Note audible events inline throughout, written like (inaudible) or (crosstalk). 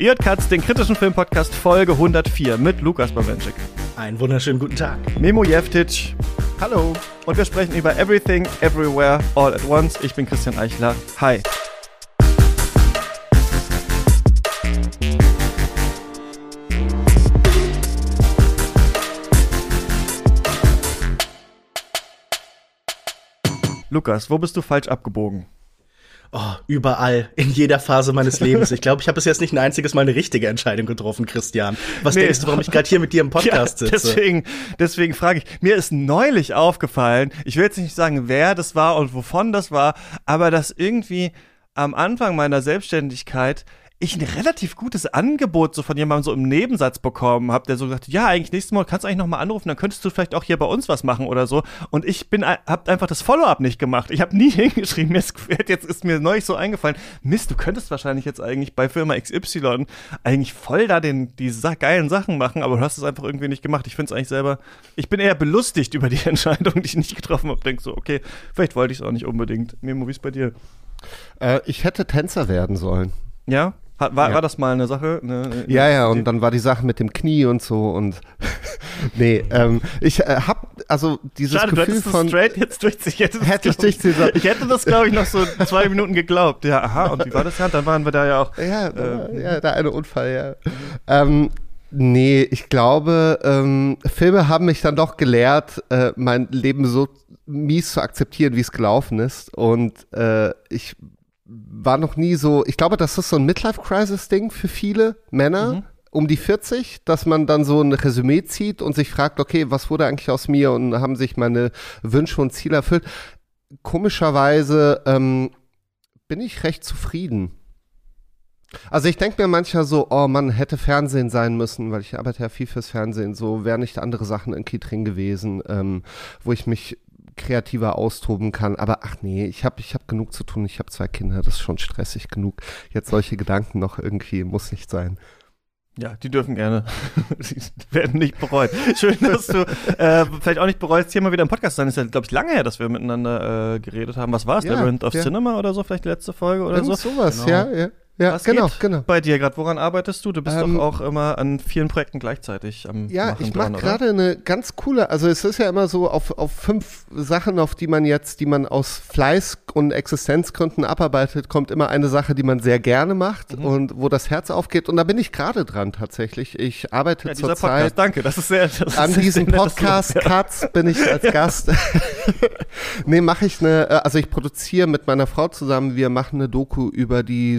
Ihr hört Katz, den kritischen Filmpodcast Folge 104 mit Lukas Bawenschik, Einen wunderschönen guten Tag. Memo Jeftic. Hallo. Und wir sprechen über Everything, Everywhere, All at Once. Ich bin Christian Eichler. Hi. Lukas, wo bist du falsch abgebogen? Oh, überall, in jeder Phase meines Lebens. Ich glaube, ich habe bis jetzt nicht ein einziges Mal eine richtige Entscheidung getroffen, Christian. Was Nee. denkst du, warum ich gerade hier mit dir im (laughs) Podcast ja, sitze? deswegen, deswegen frage ich. Mir ist neulich aufgefallen, ich will jetzt nicht sagen, wer das war und wovon das war, aber dass irgendwie am Anfang meiner Selbstständigkeit ich ein relativ gutes Angebot so von jemandem so im Nebensatz bekommen habe, der so gesagt hat, ja, eigentlich nächstes Mal kannst du eigentlich noch mal anrufen, dann könntest du vielleicht auch hier bei uns was machen oder so. Und ich bin, habe einfach das Follow-up nicht gemacht. Ich habe nie (laughs) hingeschrieben. Mir ist, jetzt ist mir neulich so eingefallen, Mist, du könntest wahrscheinlich jetzt eigentlich bei Firma XY eigentlich voll da den, die geilen Sachen machen, aber du hast es einfach irgendwie nicht gemacht. Ich finde es eigentlich selber, ich bin eher belustigt über die (laughs) Entscheidung, die ich nicht getroffen habe. Denk so, okay, vielleicht wollte ich es auch nicht unbedingt. Memo, wie ist bei dir? Äh, ich hätte Tänzer werden sollen. Ja? Hat, war, Ja. war das mal eine Sache? Eine, eine, Ja, ja, und dann war die Sache mit dem Knie und so und (laughs) nee, ähm, ich äh, hab also dieses Schade, du Gefühl von straight jetzt durchziehen. Hätte, Hätte ich durchziehen sollen. Ich hätte das, glaube ich, noch so zwei Minuten geglaubt. Ja, aha, und wie war das ja? Dann waren wir da ja auch. ja, da, war- ja, da eine Unfall, ja. Ähm, nee, ich glaube, ähm, Filme haben mich dann doch gelehrt, äh, mein Leben so mies zu akzeptieren, wie es gelaufen ist und äh, ich war noch nie so, ich glaube, das ist so ein Midlife-Crisis-Ding für viele Männer. Um die 40, dass man dann so ein Resümee zieht und sich fragt, okay, was wurde eigentlich aus mir und haben sich meine Wünsche und Ziele erfüllt. Komischerweise ähm, bin ich recht zufrieden. Also ich denke mir manchmal so, oh man hätte Fernsehen sein müssen, weil ich arbeite ja viel fürs Fernsehen, so wären nicht andere Sachen irgendwie drin gewesen, ähm, wo ich mich kreativer austoben kann. Aber ach nee, ich habe ich hab genug zu tun, ich habe zwei Kinder, das ist schon stressig genug. Jetzt solche Gedanken noch irgendwie, muss nicht sein. Ja, die dürfen gerne. (laughs) Die werden nicht bereut. Schön, dass du äh, vielleicht auch nicht bereust, hier mal wieder im Podcast zu sein. Ist ja, glaube ich, lange her, dass wir miteinander äh, geredet haben. Was war es? Ja, Labyrinth of ja. Cinema oder so? Vielleicht die letzte Folge oder Irgend so? sowas, Genau. ja, ja. Ja, Was genau, geht genau. bei dir gerade? Woran arbeitest du? Du bist Ähm, doch auch immer an vielen Projekten gleichzeitig am Ja, Machen ich mache gerade eine ganz coole, also es ist ja immer so auf, auf fünf Sachen, auf die man jetzt, die man aus Fleiß und Existenzgründen abarbeitet, kommt immer eine Sache, die man sehr gerne macht Mhm. und wo das Herz aufgeht. Und da bin ich gerade dran tatsächlich. Ich arbeite Ja, Podcast, danke. Das ist sehr. Das an diesem Podcast ja. Katz bin ich als (laughs) Gast. (laughs) nee, mache ich eine, äh, also ich produziere mit meiner Frau zusammen, wir machen eine Doku über die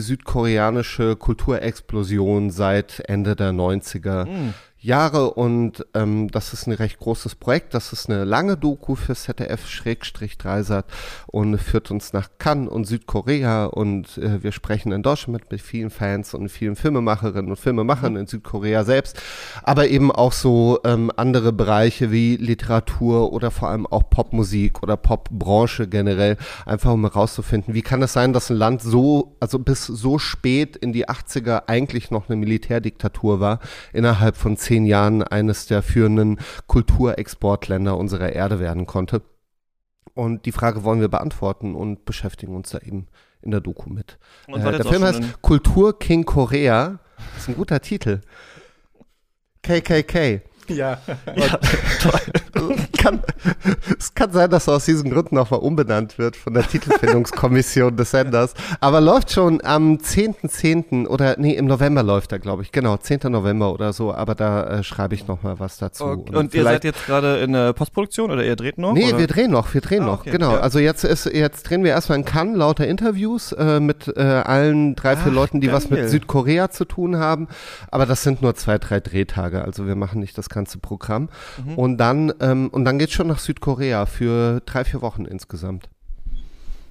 südkoreanische Kulturexplosion seit Ende der 90er. Hm. Jahre und ähm, das ist ein recht großes Projekt. Das ist eine lange Doku für ZDF-Dreisat und führt uns nach Cannes und Südkorea und äh, wir sprechen in Deutschland mit, mit vielen Fans und vielen Filmemacherinnen und Filmemachern in Südkorea selbst, aber eben auch so ähm, andere Bereiche wie Literatur oder vor allem auch Popmusik oder Popbranche generell, einfach um herauszufinden, wie kann es sein, dass ein Land so, also bis so spät in die 80er eigentlich noch eine Militärdiktatur war, innerhalb von zehn Jahren eines der führenden Kulturexportländer unserer Erde werden konnte. Und die Frage wollen wir beantworten und beschäftigen uns da eben in der Doku mit. Äh, der Film heißt Kultur King Korea. Das ist ein guter Titel. KKK. Ja. kann, es kann sein, dass er aus diesen Gründen nochmal umbenannt wird von der Titelfindungskommission des Senders. Aber läuft schon am 10.10. oder nee, im November läuft er, glaube ich. Genau, 10. November oder so. Aber da äh, schreibe ich nochmal was dazu. Okay. Und ihr seid jetzt gerade in der Postproduktion oder ihr dreht noch? Nee, oder? wir drehen noch, wir drehen Ah, noch, okay, genau. ja. Also jetzt ist, jetzt drehen wir erstmal in Cannes lauter Interviews äh, mit äh, allen drei, vier Ach, Leuten, die was geil. mit Südkorea zu tun haben. Aber das sind nur zwei, drei Drehtage. Also wir machen nicht das ganze Programm. Mhm. Und dann, ähm, und dann geht's schon nach Südkorea für drei, vier Wochen insgesamt.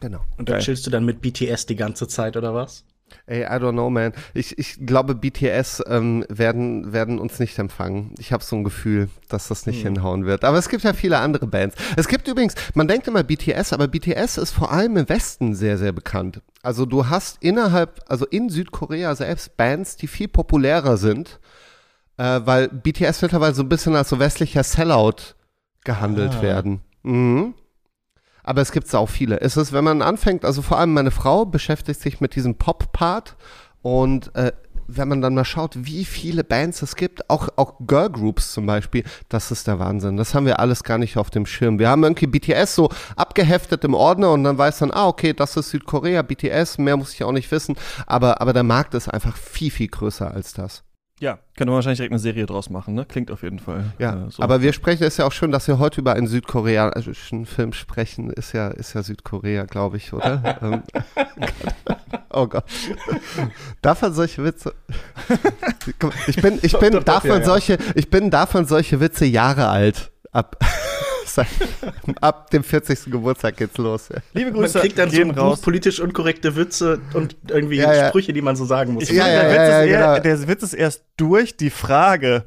Genau. Und da chillst du dann mit BTS die ganze Zeit oder was? Ey, I don't know, man. Ich, ich glaube, BTS ähm, werden, werden uns nicht empfangen. Ich habe so ein Gefühl, dass das nicht hm. hinhauen wird. Aber es gibt ja viele andere Bands. Es gibt übrigens, man denkt immer BTS, aber BTS ist vor allem im Westen sehr, sehr bekannt. Also du hast innerhalb, also in Südkorea selbst Bands, die viel populärer sind, äh, weil BTS mittlerweile so ein bisschen als so westlicher Sellout gehandelt ah. werden. Mhm. Aber es gibt auch viele. Es ist, wenn man anfängt, also vor allem meine Frau beschäftigt sich mit diesem Pop-Part und äh, wenn man dann mal schaut, wie viele Bands es gibt, auch, auch Girlgroups zum Beispiel, das ist der Wahnsinn. Das haben wir alles gar nicht auf dem Schirm. Wir haben irgendwie BTS so abgeheftet im Ordner und dann weiß dann, ah, okay, das ist Südkorea, BTS, mehr muss ich auch nicht wissen. Aber, aber der Markt ist einfach viel, viel größer als das. Ja, könnte man wahrscheinlich direkt eine Serie draus machen, ne? Klingt auf jeden Fall. Ja, äh, so. aber wir sprechen, ist ja auch schön, dass wir heute über einen südkoreanischen Film sprechen. Ist ja, ist ja Südkorea, glaube ich, oder? (laughs) Ähm, oh Gott. Darf man solche Witze? Ich bin, ich bin ja, ja. solche, ich bin davon solche Witze Jahre alt. Ab. (laughs) Ab dem 40. Geburtstag geht's los. Ja. Liebe Grüße. Man kriegt dann so raus. politisch unkorrekte Witze und irgendwie ja, ja. Sprüche, die man so sagen muss. Ja, ja, der, Witz eher, genau. der Witz ist erst durch die Frage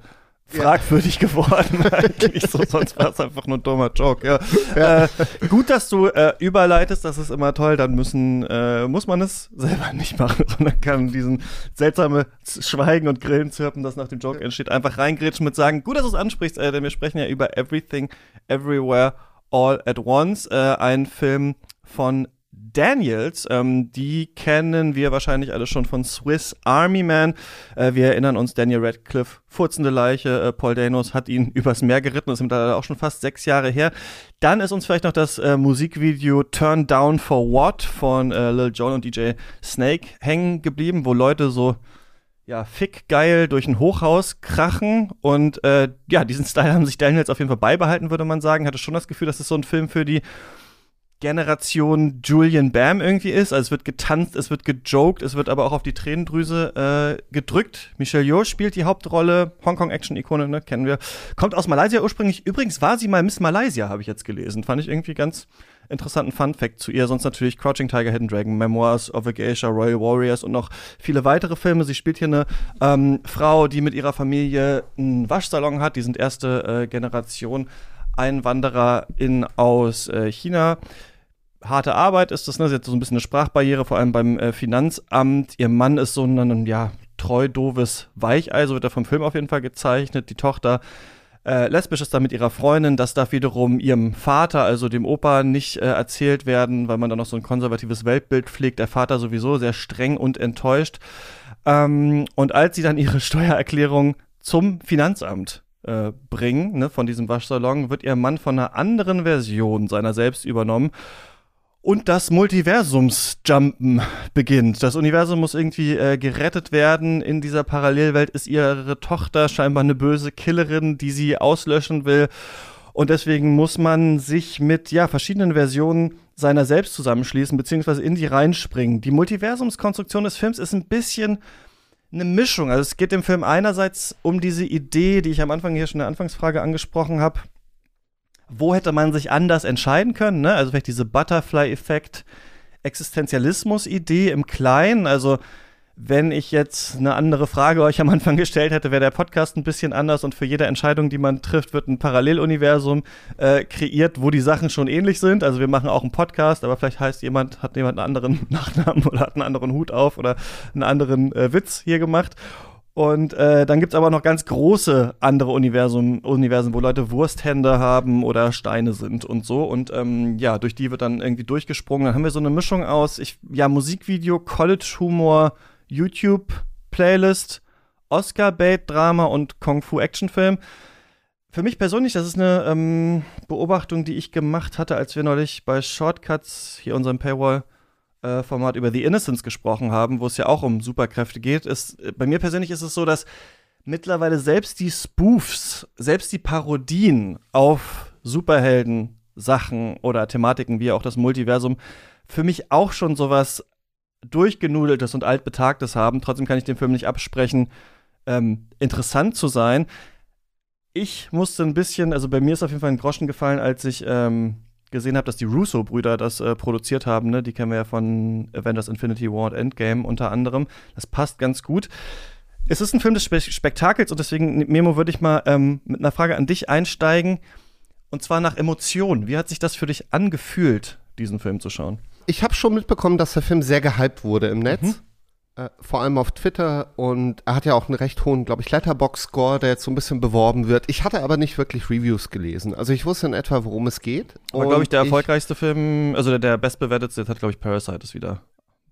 fragwürdig ja. geworden (laughs) eigentlich. So, sonst war es einfach nur ein dummer Joke. Ja. ja. Äh, gut, dass du äh, überleitest, das ist immer toll. Dann müssen, äh, muss man es selber nicht machen, (laughs) sondern kann diesen seltsame Schweigen und Grillen zirpen, das nach dem Joke entsteht, einfach reingrätschen mit sagen, gut, dass du es ansprichst, äh, denn wir sprechen ja über Everything, Everywhere, All at Once, äh, ein Film von Daniels. Ähm, die kennen wir wahrscheinlich alle schon von Swiss Army Man. Äh, wir erinnern uns, Daniel Radcliffe, furzende Leiche. Äh, Paul Danos hat ihn (laughs) übers Meer geritten. Das ist mittlerweile auch schon fast sechs Jahre her. Dann ist uns vielleicht noch das äh, Musikvideo Turn Down for What von äh, Lil Jon und DJ Snake hängen geblieben, wo Leute so ja, fick geil durch ein Hochhaus krachen und äh, ja, diesen Style haben sich Daniels auf jeden Fall beibehalten, würde man sagen. Hatte schon das Gefühl, dass es so ein Film für die Generation Julian Bam irgendwie ist. Also es wird getanzt, es wird gejoked, es wird aber auch auf die Tränendrüse äh, gedrückt. Michelle Yeoh spielt die Hauptrolle, Hongkong-Action-Ikone, ne, kennen wir. Kommt aus Malaysia ursprünglich. Übrigens war sie mal Miss Malaysia, habe ich jetzt gelesen. Fand ich irgendwie ganz interessanten Fun-Fact zu ihr. Sonst natürlich Crouching Tiger, Hidden Dragon, Memoirs of a Geisha, Royal Warriors und noch viele weitere Filme. Sie spielt hier eine ähm, Frau, die mit ihrer Familie einen Waschsalon hat. Die sind erste äh, Generation Einwanderer in, aus äh, China harte Arbeit ist das, ne? Sie hat so ein bisschen eine Sprachbarriere, vor allem beim äh, Finanzamt. Ihr Mann ist so ein, ja, treu doofes Weichei, so wird er vom Film auf jeden Fall gezeichnet. Die Tochter äh, lesbisch ist da mit ihrer Freundin. Das darf wiederum ihrem Vater, also dem Opa, nicht äh, erzählt werden, weil man da noch so ein konservatives Weltbild pflegt. Der Vater sowieso sehr streng und enttäuscht. Ähm, und als sie dann ihre Steuererklärung zum Finanzamt äh, bringen, ne, von diesem Waschsalon, wird ihr Mann von einer anderen Version seiner selbst übernommen und das Multiversumsjumpen beginnt. Das Universum muss irgendwie äh, gerettet werden. In dieser Parallelwelt ist ihre Tochter scheinbar eine böse Killerin, die sie auslöschen will. Und deswegen muss man sich mit ja, verschiedenen Versionen seiner selbst zusammenschließen, beziehungsweise in die reinspringen. Die Multiversumskonstruktion des Films ist ein bisschen eine Mischung. Also es geht dem Film einerseits um diese Idee, die ich am Anfang hier schon in der Anfangsfrage angesprochen habe, wo hätte man sich anders entscheiden können? Ne? Also vielleicht diese Butterfly-Effekt, Existenzialismus-Idee im Kleinen. Also wenn ich jetzt eine andere Frage euch am Anfang gestellt hätte, wäre der Podcast ein bisschen anders und für jede Entscheidung, die man trifft, wird ein Paralleluniversum äh, kreiert, wo die Sachen schon ähnlich sind. Also wir machen auch einen Podcast, aber vielleicht heißt jemand, hat jemand einen anderen (laughs) Nachnamen oder hat einen anderen Hut auf oder einen anderen äh, Witz hier gemacht. Und äh, dann gibt's aber noch ganz große andere Universum, Universen, wo Leute Wursthände haben oder Steine sind und so. Und ähm, ja, durch die wird dann irgendwie durchgesprungen. Dann haben wir so eine Mischung aus, ich, ja, Musikvideo, College-Humor, YouTube-Playlist, Oscar-Bait-Drama und Kung-Fu-Actionfilm. Für mich persönlich, das ist eine ähm, Beobachtung, die ich gemacht hatte, als wir neulich bei Shortcuts, hier unserem Paywall, Format über The Innocents gesprochen haben, wo es ja auch um Superkräfte geht, ist, bei mir persönlich ist es so, dass mittlerweile selbst die Spoofs, selbst die Parodien auf Superhelden, Sachen oder Thematiken wie auch das Multiversum für mich auch schon sowas durchgenudeltes und altbetagtes haben. Trotzdem kann ich dem Film nicht absprechen, ähm, interessant zu sein. Ich musste ein bisschen, also bei mir ist auf jeden Fall ein Groschen gefallen, als ich ähm, gesehen habe, dass die Russo-Brüder das äh, produziert haben. Ne? Die kennen wir ja von Avengers Infinity War und Endgame unter anderem. Das passt ganz gut. Es ist ein Film des Spe Spektakels und deswegen, Memo, würde ich mal ähm, mit einer Frage an dich einsteigen. Und zwar nach Emotionen. Wie hat sich das für dich angefühlt, diesen Film zu schauen? Ich habe schon mitbekommen, dass der Film sehr gehypt wurde im Netz. Mhm. Äh, vor allem auf Twitter und er hat ja auch einen recht hohen, glaube ich, Letterbox-Score, der jetzt so ein bisschen beworben wird. Ich hatte aber nicht wirklich Reviews gelesen. Also ich wusste in etwa, worum es geht. Aber glaube ich, der erfolgreichste Film, also der, der bestbewertetste, hat, glaube ich, Parasite ist wieder.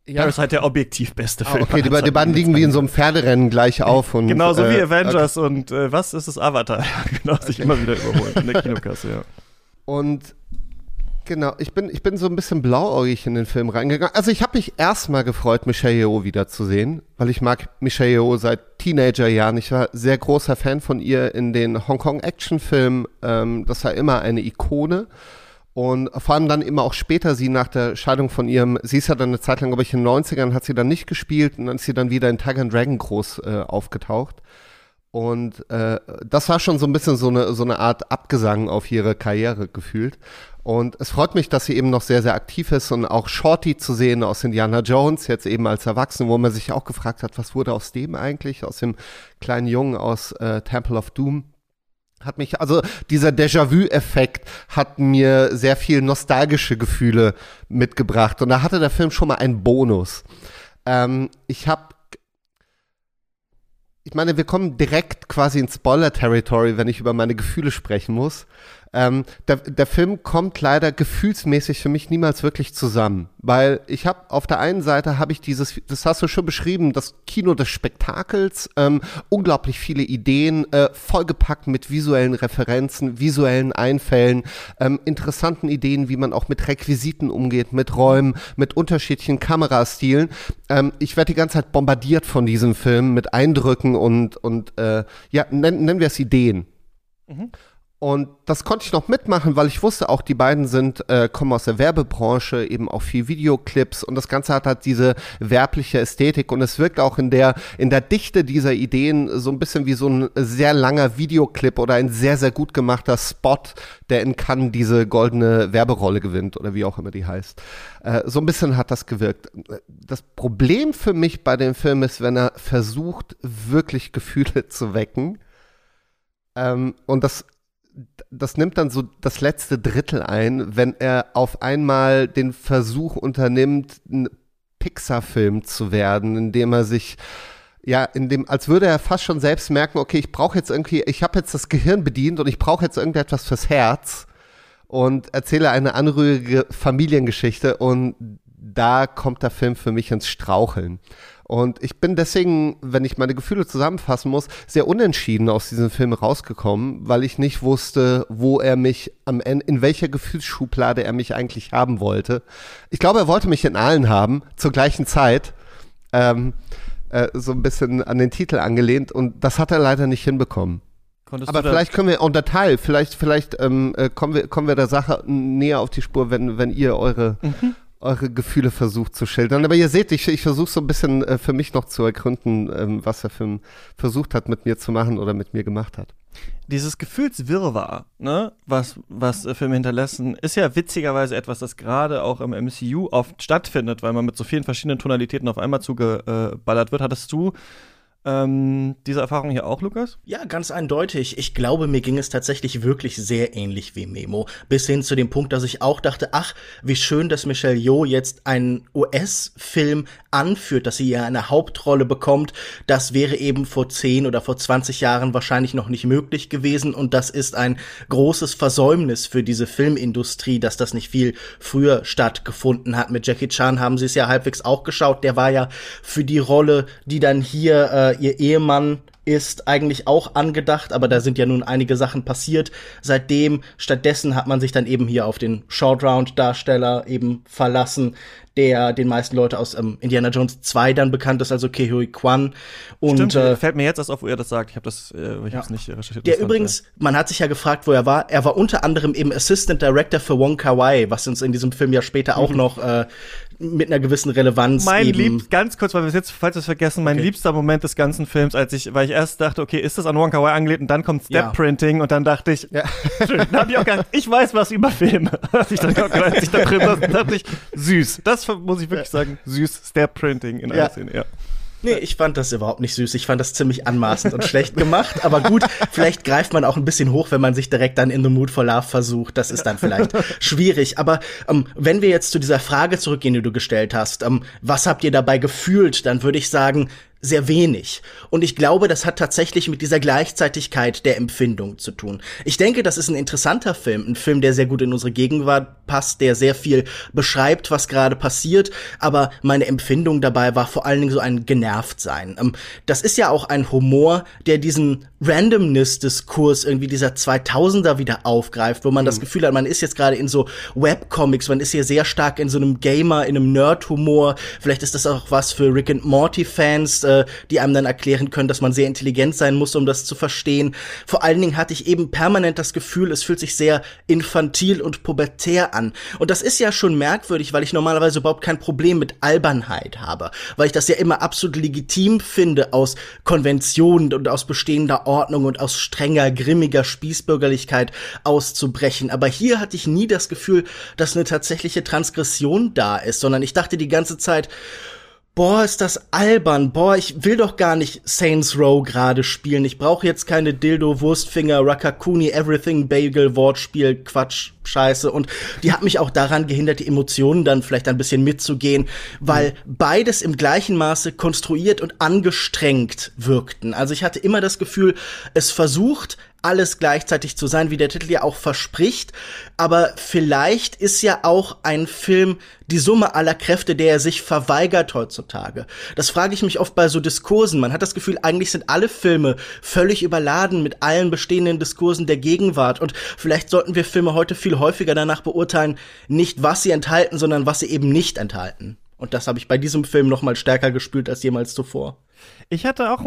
Ja. Parasite der objektiv beste Film. Ah, okay, die, die beiden liegen wie in so einem Pferderennen gleich auf. Und, genau, so äh, wie Avengers okay. und äh, was ist es? Avatar. (laughs) Genau, okay. sich immer wieder überholen in der Kinokasse, ja. Und Genau, ich bin, ich bin so ein bisschen blauäugig in den Film reingegangen. Also ich habe mich erstmal gefreut, Michelle Yeoh wiederzusehen, weil ich mag Michelle Yeoh seit Teenagerjahren. Ich war sehr großer Fan von ihr in den Hongkong-Actionfilmen. Ähm, das war immer eine Ikone. Und vor allem dann immer auch später sie nach der Scheidung von ihrem, sie ist ja dann eine Zeit lang, glaube ich, in den 90ern hat sie dann nicht gespielt und dann ist sie dann wieder in Tiger and Dragon groß äh, aufgetaucht. Und äh, das war schon so ein bisschen so eine, so eine Art Abgesang auf ihre Karriere gefühlt. Und es freut mich, dass sie eben noch sehr, sehr aktiv ist und auch Shorty zu sehen aus Indiana Jones, jetzt eben als Erwachsene, wo man sich auch gefragt hat, was wurde aus dem eigentlich, aus dem kleinen Jungen aus äh, Temple of Doom. Hat mich, also dieser Déjà-vu-Effekt hat mir sehr viel nostalgische Gefühle mitgebracht. Und da hatte der Film schon mal einen Bonus. Ähm, ich habe ich meine, wir kommen direkt quasi ins Spoiler-Territory, wenn ich über meine Gefühle sprechen muss. Ähm, der, der Film kommt leider gefühlsmäßig für mich niemals wirklich zusammen, weil ich habe auf der einen Seite habe ich dieses, das hast du schon beschrieben, das Kino des Spektakels, ähm, unglaublich viele Ideen, äh, vollgepackt mit visuellen Referenzen, visuellen Einfällen, ähm, interessanten Ideen, wie man auch mit Requisiten umgeht, mit Räumen, mit unterschiedlichen Kamerastilen. Ähm, ich werde die ganze Zeit bombardiert von diesem Film mit Eindrücken und und äh, ja nennen, nennen wir es Ideen. Mhm. Und das konnte ich noch mitmachen, weil ich wusste auch, die beiden sind, äh, kommen aus der Werbebranche, eben auch viel Videoclips und das Ganze hat halt diese werbliche Ästhetik und es wirkt auch in der, in der Dichte dieser Ideen so ein bisschen wie so ein sehr langer Videoclip oder ein sehr, sehr gut gemachter Spot, der in Cannes diese goldene Werberolle gewinnt oder wie auch immer die heißt. Äh, so ein bisschen hat das gewirkt. Das Problem für mich bei dem Film ist, wenn er versucht, wirklich Gefühle (laughs) zu wecken. Ähm, und das das nimmt dann so das letzte Drittel ein, wenn er auf einmal den Versuch unternimmt, ein Pixar-Film zu werden, indem er sich ja, in dem, als würde er fast schon selbst merken, okay, ich brauche jetzt irgendwie, ich habe jetzt das Gehirn bedient und ich brauche jetzt irgendetwas fürs Herz und erzähle eine anrührige Familiengeschichte und da kommt der Film für mich ins Straucheln. Und ich bin deswegen, wenn ich meine Gefühle zusammenfassen muss, sehr unentschieden aus diesem Film rausgekommen, weil ich nicht wusste, wo er mich am Ende, in welcher Gefühlsschublade er mich eigentlich haben wollte. Ich glaube, er wollte mich in allen haben, zur gleichen Zeit. Ähm, äh, so ein bisschen an den Titel angelehnt und das hat er leider nicht hinbekommen. Konntest Aber vielleicht können wir en Detail, vielleicht, vielleicht ähm, äh, kommen, wir, kommen wir der Sache näher auf die Spur, wenn, wenn ihr eure, mhm eure Gefühle versucht zu schildern. Aber ihr seht, ich, ich versuche so ein bisschen äh, für mich noch zu ergründen, ähm, was der Film versucht hat, mit mir zu machen oder mit mir gemacht hat. Dieses Gefühlswirrwarr, ne, was, was äh, Filme hinterlassen, ist ja witzigerweise etwas, das gerade auch im MCU oft stattfindet, weil man mit so vielen verschiedenen Tonalitäten auf einmal zugeballert wird. Hattest du ähm, diese Erfahrung hier auch, Lukas? Ja, ganz eindeutig. Ich glaube, mir ging es tatsächlich wirklich sehr ähnlich wie Memo. Bis hin zu dem Punkt, dass ich auch dachte, ach, wie schön, dass Michelle Yeoh jetzt einen US-Film anführt, dass sie ja eine Hauptrolle bekommt. Das wäre eben vor 10 oder vor 20 Jahren wahrscheinlich noch nicht möglich gewesen. Und das ist ein großes Versäumnis für diese Filmindustrie, dass das nicht viel früher stattgefunden hat. Mit Jackie Chan haben sie es ja halbwegs auch geschaut. Der war ja für die Rolle, die dann hier äh, ihr Ehemann ist eigentlich auch angedacht, aber da sind ja nun einige Sachen passiert. Seitdem, stattdessen hat man sich dann eben hier auf den Short Round Darsteller eben verlassen, der den meisten Leute aus ähm, Indiana Jones 2 dann bekannt ist, also Kehui Kwan. Und Stimmt, äh, fällt mir jetzt erst auf, wo ihr das sagt. Ich habe das, äh, ich Ja. hab's nicht recherchiert. der fand übrigens, man hat sich ja gefragt, wo er war. Er war unter anderem eben Assistant Director für Wong Kar Wai, was uns in diesem Film ja später auch noch äh, mit einer gewissen Relevanz Mein lieb, ganz kurz, weil wir es jetzt, falls wir es vergessen, mein Okay. liebster Moment des ganzen Films, als ich, weil ich erst dachte, okay, ist das an Wong Kar Wai angelehnt und dann kommt Step Ja. Printing und dann dachte ich, (laughs) schön, dann hab ich auch gedacht, ich weiß was über Filme. (laughs) Als ich dann als ich da drin saß, dachte ich, süß. Das muss ich wirklich sagen, süß Step Printing in einer Ja. Szene, ja. Nee, ich fand das überhaupt nicht süß. Ich fand das ziemlich anmaßend und schlecht gemacht. Aber gut, vielleicht greift man auch ein bisschen hoch, wenn man sich direkt dann in the mood for love versucht. Das ist dann vielleicht schwierig. Aber ähm, wenn wir jetzt zu dieser Frage zurückgehen, die du gestellt hast, ähm, was habt ihr dabei gefühlt, dann würde ich sagen, sehr wenig. Und ich glaube, das hat tatsächlich mit dieser Gleichzeitigkeit der Empfindung zu tun. Ich denke, das ist ein interessanter Film, ein Film, der sehr gut in unsere Gegenwart passt, der sehr viel beschreibt, was gerade passiert. Aber meine Empfindung dabei war vor allen Dingen so ein Genervtsein. Ähm, Das ist ja auch ein Humor, der diesen Randomness-Diskurs irgendwie dieser 2000er wieder aufgreift, wo man das Gefühl hat, man ist jetzt gerade in so Webcomics, man ist hier sehr stark in so einem Gamer, in einem Nerd-Humor. Vielleicht ist das auch was für Rick and Morty-Fans, äh, die einem dann erklären können, dass man sehr intelligent sein muss, um das zu verstehen. Vor allen Dingen hatte ich eben permanent das Gefühl, es fühlt sich sehr infantil und pubertär an. Und das ist ja schon merkwürdig, weil ich normalerweise überhaupt kein Problem mit Albernheit habe, weil ich das ja immer absolut legitim finde, aus Konventionen und aus bestehender Ordnung und aus strenger, grimmiger Spießbürgerlichkeit auszubrechen. Aber hier hatte ich nie das Gefühl, dass eine tatsächliche Transgression da ist, sondern ich dachte die ganze Zeit, Boah, ist das albern. Boah, ich will doch gar nicht Saints Row gerade spielen. Ich brauche jetzt keine Dildo, Wurstfinger, Rakakuni, Everything, Bagel, Wortspiel, Quatsch, Scheiße. Und die hat mich auch daran gehindert, die Emotionen dann vielleicht ein bisschen mitzugehen, weil beides im gleichen Maße konstruiert und angestrengt wirkten. Also ich hatte immer das Gefühl, es versucht, alles gleichzeitig zu sein, wie der Titel ja auch verspricht. Aber vielleicht ist ja auch ein Film die Summe aller Kräfte, der er sich verweigert heutzutage. Das frage ich mich oft bei so Diskursen. Man hat das Gefühl, eigentlich sind alle Filme völlig überladen mit allen bestehenden Diskursen der Gegenwart. Und vielleicht sollten wir Filme heute viel häufiger danach beurteilen, nicht was sie enthalten, sondern was sie eben nicht enthalten. Und das habe ich bei diesem Film noch mal stärker gespürt als jemals zuvor. Ich hatte auch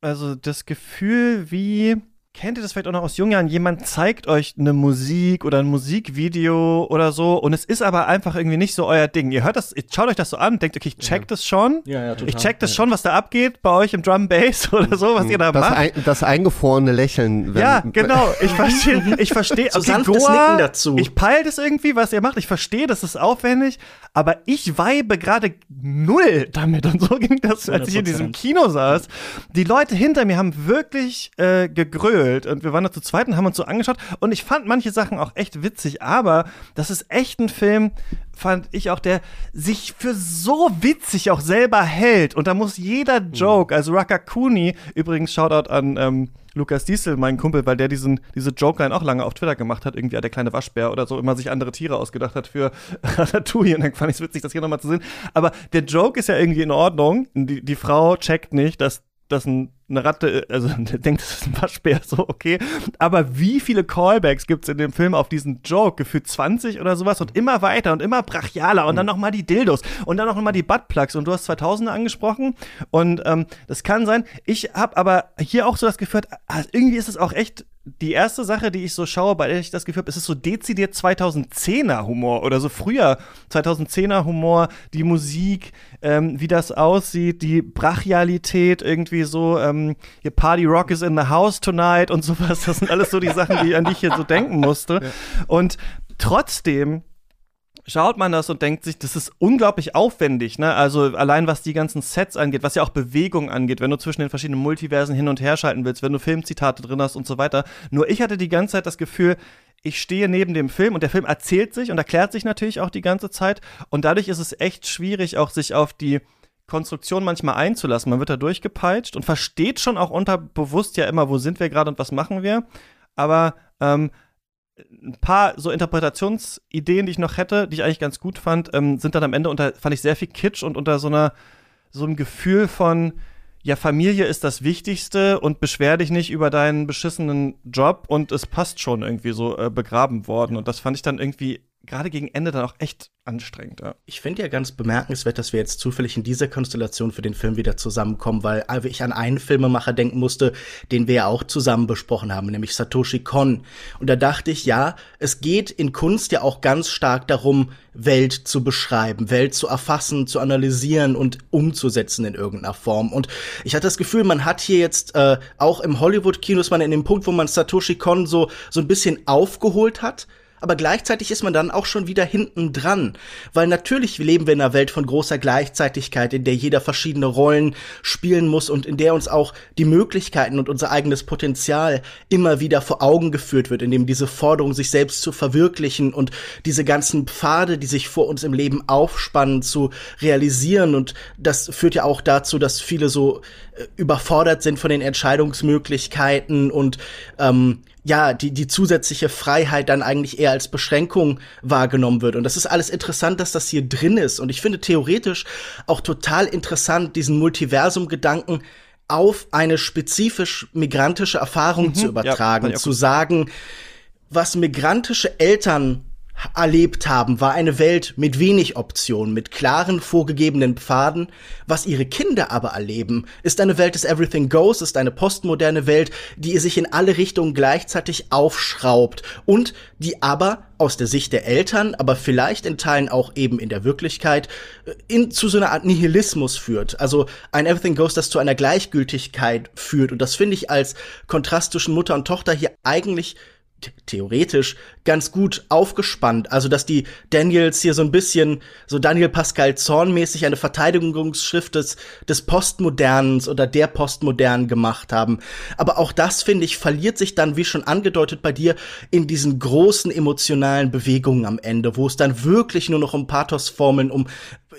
also das Gefühl, wie kennt ihr das vielleicht auch noch aus jungen Jahren? Jemand zeigt euch eine Musik oder ein Musikvideo oder so und es ist aber einfach irgendwie nicht so euer Ding. Ihr hört das, ihr schaut euch das so an, denkt, okay, ich check das schon. Ja, ja, total. Ich check das schon, was da abgeht bei euch im Drum Bass (laughs) oder so, was ihr da Das, macht. ein, das eingefrorene Lächeln. wenn- Ja, (laughs) genau. Ich verstehe, ich verstehe. So sanftes Nicken dazu. Ich peil das irgendwie, was ihr macht. Ich verstehe, das ist aufwendig, aber ich weibe gerade null damit. Und so ging das, als ich in diesem 100%. Kino saß. Die Leute hinter mir haben wirklich äh, gegrölt und wir waren da zu zweit und haben uns so angeschaut. Und ich fand manche Sachen auch echt witzig, aber das ist echt ein Film, fand ich auch, der sich für so witzig auch selber hält. Und da muss jeder Joke, also Rakakuni, übrigens Shoutout an ähm, Lukas Diesel, mein Kumpel, weil der diesen, diese Joke-Line auch lange auf Twitter gemacht hat, irgendwie der kleine Waschbär oder so, immer sich andere Tiere ausgedacht hat für (laughs) Ratatouille. Und dann fand ich es witzig, das hier nochmal zu sehen. Aber der Joke ist ja irgendwie in Ordnung. Die, die Frau checkt nicht, dass dass ein, eine Ratte, also (laughs) denkt, das ist ein Waschbär, so okay. Aber wie viele Callbacks gibt's in dem Film auf diesen Joke? Gefühlt 20 oder sowas und immer weiter und immer brachialer und dann nochmal die Dildos und dann noch mal die Buttplugs und du hast 2000er angesprochen und ähm, das kann sein. Ich habe aber hier auch so das Gefühl, ah, irgendwie ist es auch echt die erste Sache, die ich so schaue, bei der ich das Gefühl habe, ist es so dezidiert 2010er Humor oder so früher 2010er Humor, die Musik, ähm, wie das aussieht, die Brachialität irgendwie so, ähm, hier Party Rock is in the house tonight und sowas. Das sind alles so die Sachen, die, an die ich hier so denken musste. Und trotzdem schaut man das und denkt sich, das ist unglaublich aufwendig, ne? Also allein was die ganzen Sets angeht, was ja auch Bewegung angeht, wenn du zwischen den verschiedenen Multiversen hin und her schalten willst, wenn du Filmzitate drin hast und so weiter. Nur ich hatte die ganze Zeit das Gefühl, ich stehe neben dem Film und der Film erzählt sich und erklärt sich natürlich auch die ganze Zeit und dadurch ist es echt schwierig, auch sich auf die Konstruktion manchmal einzulassen. Man wird da durchgepeitscht und versteht schon auch unterbewusst ja immer, wo sind wir gerade und was machen wir. Aber ähm, ein paar so Interpretationsideen, die ich noch hätte, die ich eigentlich ganz gut fand, ähm, sind dann am Ende unter, fand ich sehr viel Kitsch und unter so einer, so einem Gefühl von, ja, Familie ist das Wichtigste und beschwer dich nicht über deinen beschissenen Job und es passt schon irgendwie so äh, begraben worden. Und das fand ich dann irgendwie gerade gegen Ende dann auch echt anstrengend. Ja. Ich finde ja ganz bemerkenswert, dass wir jetzt zufällig in dieser Konstellation für den Film wieder zusammenkommen, weil ich an einen Filmemacher denken musste, den wir ja auch zusammen besprochen haben, nämlich Satoshi Kon. Und da dachte ich, ja, es geht in Kunst ja auch ganz stark darum, Welt zu beschreiben, Welt zu erfassen, zu analysieren und umzusetzen in irgendeiner Form. Und ich hatte das Gefühl, man hat hier jetzt äh, auch im Hollywood-Kino ist man in dem Punkt, wo man Satoshi Kon so so ein bisschen aufgeholt hat aber gleichzeitig ist man dann auch schon wieder hinten dran. Weil natürlich leben wir in einer Welt von großer Gleichzeitigkeit, in der jeder verschiedene Rollen spielen muss und in der uns auch die Möglichkeiten und unser eigenes Potenzial immer wieder vor Augen geführt wird, indem diese Forderung, sich selbst zu verwirklichen und diese ganzen Pfade, die sich vor uns im Leben aufspannen, zu realisieren. Und das führt ja auch dazu, dass viele so überfordert sind von den Entscheidungsmöglichkeiten und ähm, ja, die, die zusätzliche Freiheit dann eigentlich eher als Beschränkung wahrgenommen wird. Und das ist alles interessant, dass das hier drin ist. Und ich finde theoretisch auch total interessant, diesen Multiversum-Gedanken auf eine spezifisch migrantische Erfahrung mhm, zu übertragen, ja, zu sagen, was migrantische Eltern erlebt haben, war eine Welt mit wenig Optionen, mit klaren vorgegebenen Pfaden. Was ihre Kinder aber erleben, ist eine Welt des Everything Goes, ist eine postmoderne Welt, die sich in alle Richtungen gleichzeitig aufschraubt und die aber aus der Sicht der Eltern, aber vielleicht in Teilen auch eben in der Wirklichkeit, äh, in, zu so einer Art Nihilismus führt. Also ein Everything Goes, das zu einer Gleichgültigkeit führt. Und das finde ich als Kontrast zwischen Mutter und Tochter hier eigentlich theoretisch ganz gut aufgespannt. Also, dass die Daniels hier so ein bisschen so Daniel Pascal Zorn-mäßig eine Verteidigungsschrift des, des Postmodernens oder der Postmodernen gemacht haben. Aber auch das, finde ich, verliert sich dann, wie schon angedeutet bei dir, in diesen großen emotionalen Bewegungen am Ende, wo es dann wirklich nur noch um Pathosformeln, um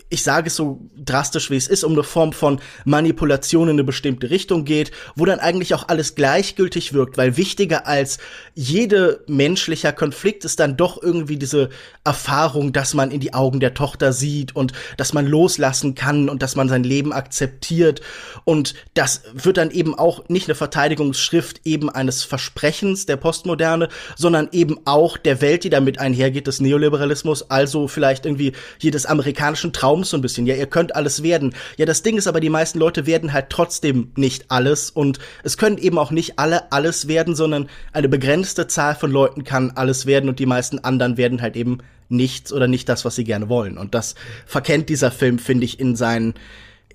ich sage es so drastisch wie es ist, um eine Form von Manipulation in eine bestimmte Richtung geht, wo dann eigentlich auch alles gleichgültig wirkt, weil wichtiger als jede menschlicher Konflikt ist dann doch irgendwie diese Erfahrung, dass man in die Augen der Tochter sieht und dass man loslassen kann und dass man sein Leben akzeptiert. Und das wird dann eben auch nicht eine Verteidigungsschrift eben eines Versprechens der Postmoderne, sondern eben auch der Welt, die damit einhergeht, des Neoliberalismus, also vielleicht irgendwie jedes amerikanischen Traum Traums so ein bisschen. Ja, ihr könnt alles werden. Ja, das Ding ist aber, die meisten Leute werden halt trotzdem nicht alles und es können eben auch nicht alle alles werden, sondern eine begrenzte Zahl von Leuten kann alles werden und die meisten anderen werden halt eben nichts oder nicht das, was sie gerne wollen. Und das verkennt dieser Film, finde ich, in seinen,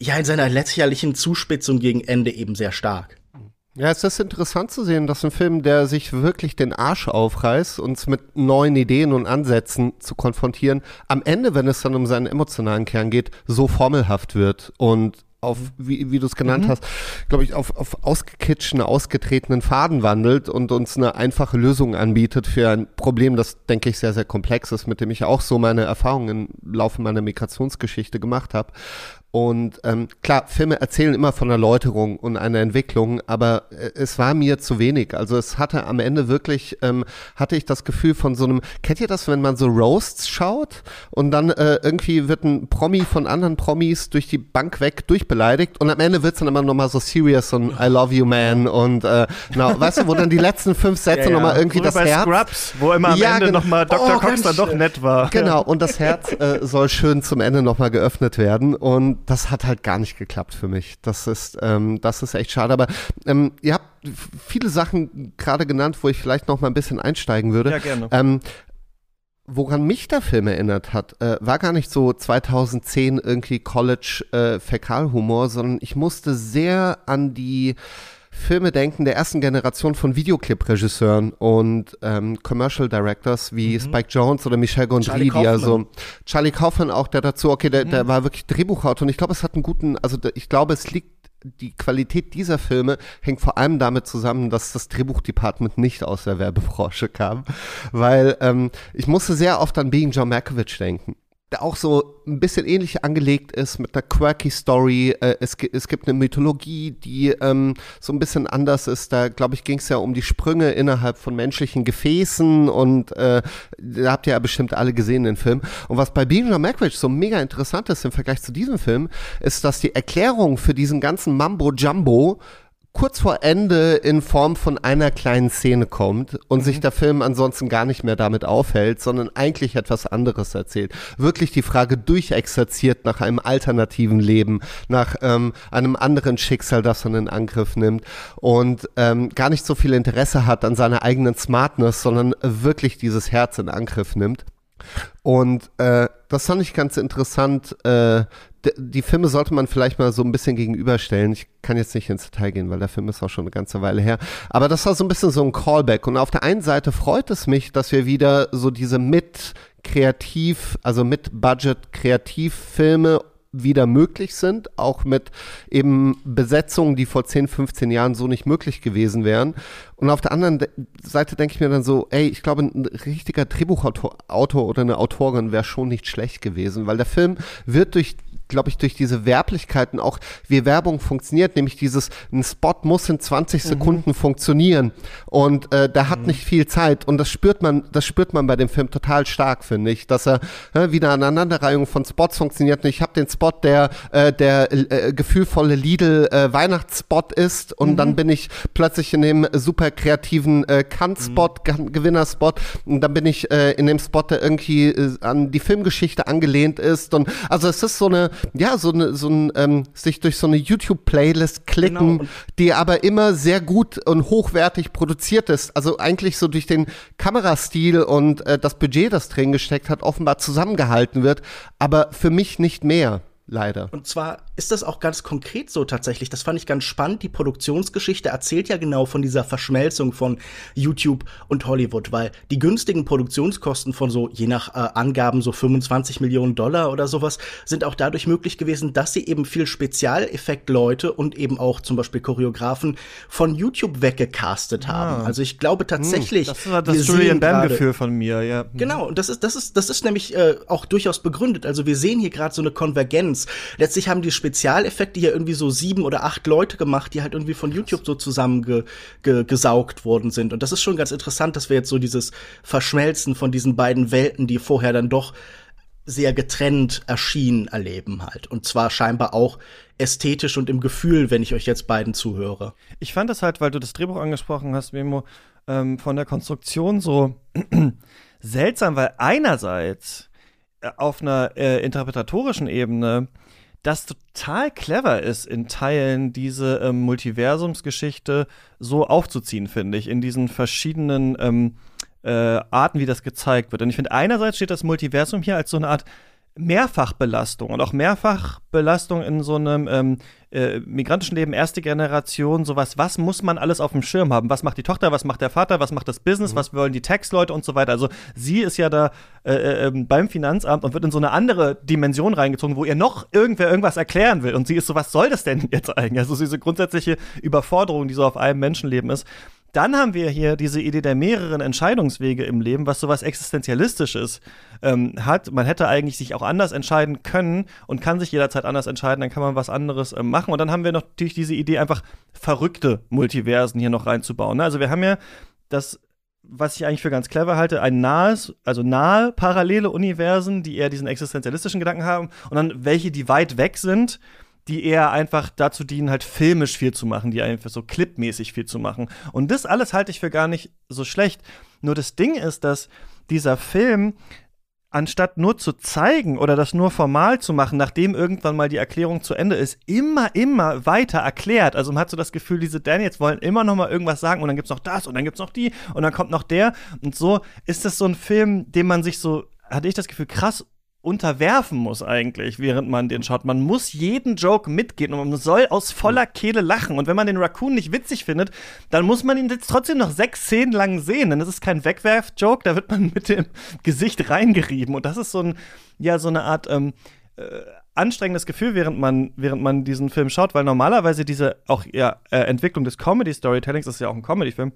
ja, in seiner lächerlichen Zuspitzung gegen Ende eben sehr stark. Ja, es ist interessant zu sehen, dass ein Film, der sich wirklich den Arsch aufreißt, uns mit neuen Ideen und Ansätzen zu konfrontieren, am Ende, wenn es dann um seinen emotionalen Kern geht, so formelhaft wird und auf, wie, wie du es genannt mhm. hast, glaube ich, auf, auf ausgekitschten, ausgetretenen Faden wandelt und uns eine einfache Lösung anbietet für ein Problem, das, denke ich, sehr, sehr komplex ist, mit dem ich auch so meine Erfahrungen im Laufe meiner Migrationsgeschichte gemacht habe. Und ähm, klar, Filme erzählen immer von Erläuterung und einer Entwicklung, aber äh, es war mir zu wenig. Also es hatte am Ende wirklich, ähm, hatte ich das Gefühl von so einem, kennt ihr das, wenn man so Roasts schaut und dann äh, irgendwie wird ein Promi von anderen Promis durch die Bank weg durchbeleidigt und am Ende wird's dann immer nochmal so serious und I love you man und äh, na, weißt du, wo dann die letzten fünf Sätze ja, ja. nochmal irgendwie so das bei Herz. Scrubs, wo immer am ja, Ende nochmal Dr. Oh, Cox dann doch nett war. Genau, und das Herz äh, soll schön zum Ende nochmal geöffnet werden und das hat halt gar nicht geklappt für mich. Das ist, ähm, das ist echt schade. Aber ähm, ihr habt viele Sachen gerade genannt, wo ich vielleicht noch mal ein bisschen einsteigen würde. Ja, gerne. Ähm, woran mich der Film erinnert hat, äh, war gar nicht so 2010 irgendwie College äh, Fäkalhumor, sondern ich musste sehr an die Filme denken der ersten Generation von Videoclip-Regisseuren und ähm, Commercial Directors wie mhm. Spike Jones oder Michel Gondry, die also Charlie Kaufman auch, der dazu, okay, der, mhm. der war wirklich Drehbuchautor und ich glaube, es hat einen guten, also ich glaube, es liegt die Qualität dieser Filme hängt vor allem damit zusammen, dass das Drehbuchdepartment nicht aus der Werbebranche kam, weil ähm, ich musste sehr oft an Being John Malkovich denken der auch so ein bisschen ähnlich angelegt ist mit einer quirky Story. Äh, es, es gibt eine Mythologie, die ähm, so ein bisschen anders ist. Da, glaube ich, ging es ja um die Sprünge innerhalb von menschlichen Gefäßen und äh, da habt ihr ja bestimmt alle gesehen, den Film. Und was bei Being Malkovich so mega interessant ist im Vergleich zu diesem Film, ist, dass die Erklärung für diesen ganzen Mambo-Jumbo kurz vor Ende in Form von einer kleinen Szene kommt und Mhm. sich der Film ansonsten gar nicht mehr damit aufhält, sondern eigentlich etwas anderes erzählt. Wirklich die Frage durchexerziert nach einem alternativen Leben, nach ähm, einem anderen Schicksal, das er in Angriff nimmt und ähm, gar nicht so viel Interesse hat an seiner eigenen Smartness, sondern wirklich dieses Herz in Angriff nimmt. Und äh, das fand ich ganz interessant. Äh, die Filme sollte man vielleicht mal so ein bisschen gegenüberstellen. Ich kann jetzt nicht ins Detail gehen, weil der Film ist auch schon eine ganze Weile her. Aber das war so ein bisschen so ein Callback. Und auf der einen Seite freut es mich, dass wir wieder so diese mit Kreativ, also mit Budget Kreativfilme wieder möglich sind, auch mit eben Besetzungen, die vor 10, 15 Jahren so nicht möglich gewesen wären. Und auf der anderen De- Seite denke ich mir dann so, ey, ich glaube, ein richtiger Drehbuchautor Autor oder eine Autorin wäre schon nicht schlecht gewesen, weil der Film wird durch glaube ich, durch diese Werblichkeiten auch, wie Werbung funktioniert, nämlich dieses, ein Spot muss in 20 Sekunden funktionieren. Und äh, der hat nicht viel Zeit. Und das spürt man, das spürt man bei dem Film total stark, finde ich, dass er äh, wieder eine Aneinanderreihung von Spots funktioniert. Und ich habe den Spot, der der, äh, der äh, gefühlvolle Lidl äh, Weihnachtsspot ist. Und dann bin ich plötzlich in dem super kreativen äh, Kant-Spot, Gan- Gewinnerspot. Und dann bin ich äh, in dem Spot, der irgendwie äh, an die Filmgeschichte angelehnt ist. Und also es ist so eine, ja, so eine, so ein ähm, sich durch so eine YouTube-Playlist klicken, Genau, die aber immer sehr gut und hochwertig produziert ist. Also eigentlich so durch den Kamerastil und äh, das Budget, das drin gesteckt hat, offenbar zusammengehalten wird, aber für mich nicht mehr. Leider. Und zwar ist das auch ganz konkret so tatsächlich. Das fand ich ganz spannend. Die Produktionsgeschichte erzählt ja genau von dieser Verschmelzung von YouTube und Hollywood, weil die günstigen Produktionskosten von so, je nach äh, Angaben, so 25 Millionen Dollar oder sowas, sind auch dadurch möglich gewesen, dass sie eben viel Spezialeffektleute und eben auch zum Beispiel Choreografen von YouTube weggecastet haben. Also ich glaube tatsächlich. Ah. Hm, Das war wir das Julian Bam-Gefühl von mir, ja. Genau, und das ist, das ist, das ist nämlich äh, auch durchaus begründet. Also wir sehen hier gerade so eine Konvergenz. Letztlich haben die Spezialeffekte hier irgendwie so sieben oder acht Leute gemacht, die halt irgendwie von YouTube so zusammengesaugt ge, worden sind. Und das ist schon ganz interessant, dass wir jetzt so dieses Verschmelzen von diesen beiden Welten, die vorher dann doch sehr getrennt erschienen, erleben halt. Und zwar scheinbar auch ästhetisch und im Gefühl, wenn ich euch jetzt beiden zuhöre. Ich fand das halt, weil du das Drehbuch angesprochen hast, Memo, ähm, von der Konstruktion so (clears throat) seltsam, weil einerseits auf einer äh, interpretatorischen Ebene das total clever ist, in Teilen diese ähm, Multiversumsgeschichte so aufzuziehen, finde ich, in diesen verschiedenen ähm, äh, Arten, wie das gezeigt wird. Und ich finde, einerseits steht das Multiversum hier als so eine Art Mehrfachbelastung und auch Mehrfachbelastung in so einem ähm, äh, migrantischen Leben, erste Generation, sowas, was muss man alles auf dem Schirm haben? Was macht die Tochter, was macht der Vater, was macht das Business, was wollen die Tax-Leute und so weiter. Also sie ist ja da äh, äh, ähm, beim Finanzamt und wird in so eine andere Dimension reingezogen, wo ihr noch irgendwer irgendwas erklären will. Und sie ist so, was soll das denn jetzt eigentlich? Also diese grundsätzliche Überforderung, die so auf einem Menschenleben ist. Dann haben wir hier diese Idee der mehreren Entscheidungswege im Leben, was sowas Existenzialistisches ähm, hat. Man hätte eigentlich sich auch anders entscheiden können und kann sich jederzeit anders entscheiden, dann kann man was anderes ähm, machen. Und dann haben wir noch natürlich diese Idee, einfach verrückte Multiversen hier noch reinzubauen. Ne? Also wir haben ja das was ich eigentlich für ganz clever halte, ein nahes, also nahe parallele Universen, die eher diesen existenzialistischen Gedanken haben und dann welche, die weit weg sind, die eher einfach dazu dienen, halt filmisch viel zu machen, die einfach so clipmäßig viel zu machen. Und das alles halte ich für gar nicht so schlecht. Nur das Ding ist, dass dieser Film anstatt nur zu zeigen oder das nur formal zu machen, nachdem irgendwann mal die Erklärung zu Ende ist, immer, immer weiter erklärt. Also man hat so das Gefühl, diese Daniels wollen immer noch mal irgendwas sagen und dann gibt's noch das und dann gibt's noch die und dann kommt noch der. Und so ist das so ein Film, den man sich so, hatte ich das Gefühl, krass unterwerfen muss eigentlich, während man den schaut. Man muss jeden Joke mitgehen und man soll aus voller Kehle lachen. Und wenn man den Raccoon nicht witzig findet, dann muss man ihn jetzt trotzdem noch sechs Szenen lang sehen. Denn das ist kein Wegwerf-Joke, da wird man mit dem (laughs) Gesicht reingerieben. Und das ist so ein, ja, so eine Art ähm, äh, anstrengendes Gefühl, während man, während man diesen Film schaut, weil normalerweise diese auch ja, äh, Entwicklung des Comedy-Storytellings, das ist ja auch ein Comedy-Film,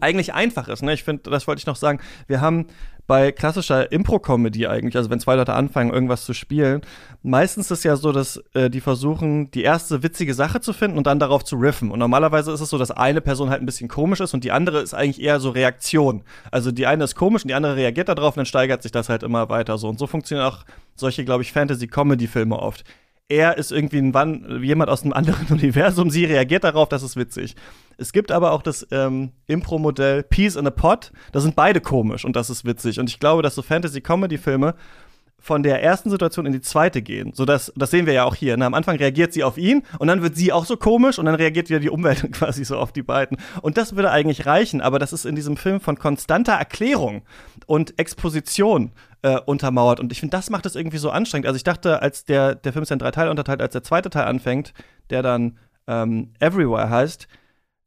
eigentlich einfach ist. Ne? Ich finde, das wollte ich noch sagen. Wir haben bei klassischer Impro-Comedy eigentlich, also wenn zwei Leute anfangen, irgendwas zu spielen, meistens ist es ja so, dass äh, die versuchen, die erste witzige Sache zu finden und dann darauf zu riffen. Und normalerweise ist es so, dass eine Person halt ein bisschen komisch ist und die andere ist eigentlich eher so Reaktion. Also die eine ist komisch und die andere reagiert darauf und dann steigert sich das halt immer weiter so. Und so funktionieren auch solche, glaube ich, Fantasy-Comedy-Filme oft. Er ist irgendwie ein Wann jemand aus einem anderen (laughs) Universum, sie reagiert darauf, das ist witzig. Es gibt aber auch das ähm, Impro-Modell Peace in a Pot, da sind beide komisch und das ist witzig. Und ich glaube, dass so Fantasy-Comedy-Filme von der ersten Situation in die zweite gehen. So dass, das sehen wir ja auch hier. Ne? Am Anfang reagiert sie auf ihn und dann wird sie auch so komisch und dann reagiert wieder die Umwelt (laughs) quasi so auf die beiden. Und das würde eigentlich reichen, aber das ist in diesem Film von konstanter Erklärung und Exposition äh, untermauert. Und ich finde, das macht es irgendwie so anstrengend. Also ich dachte, als der, der Film ist ja in drei Teile unterteilt, als der zweite Teil anfängt, der dann ähm, Everywhere heißt,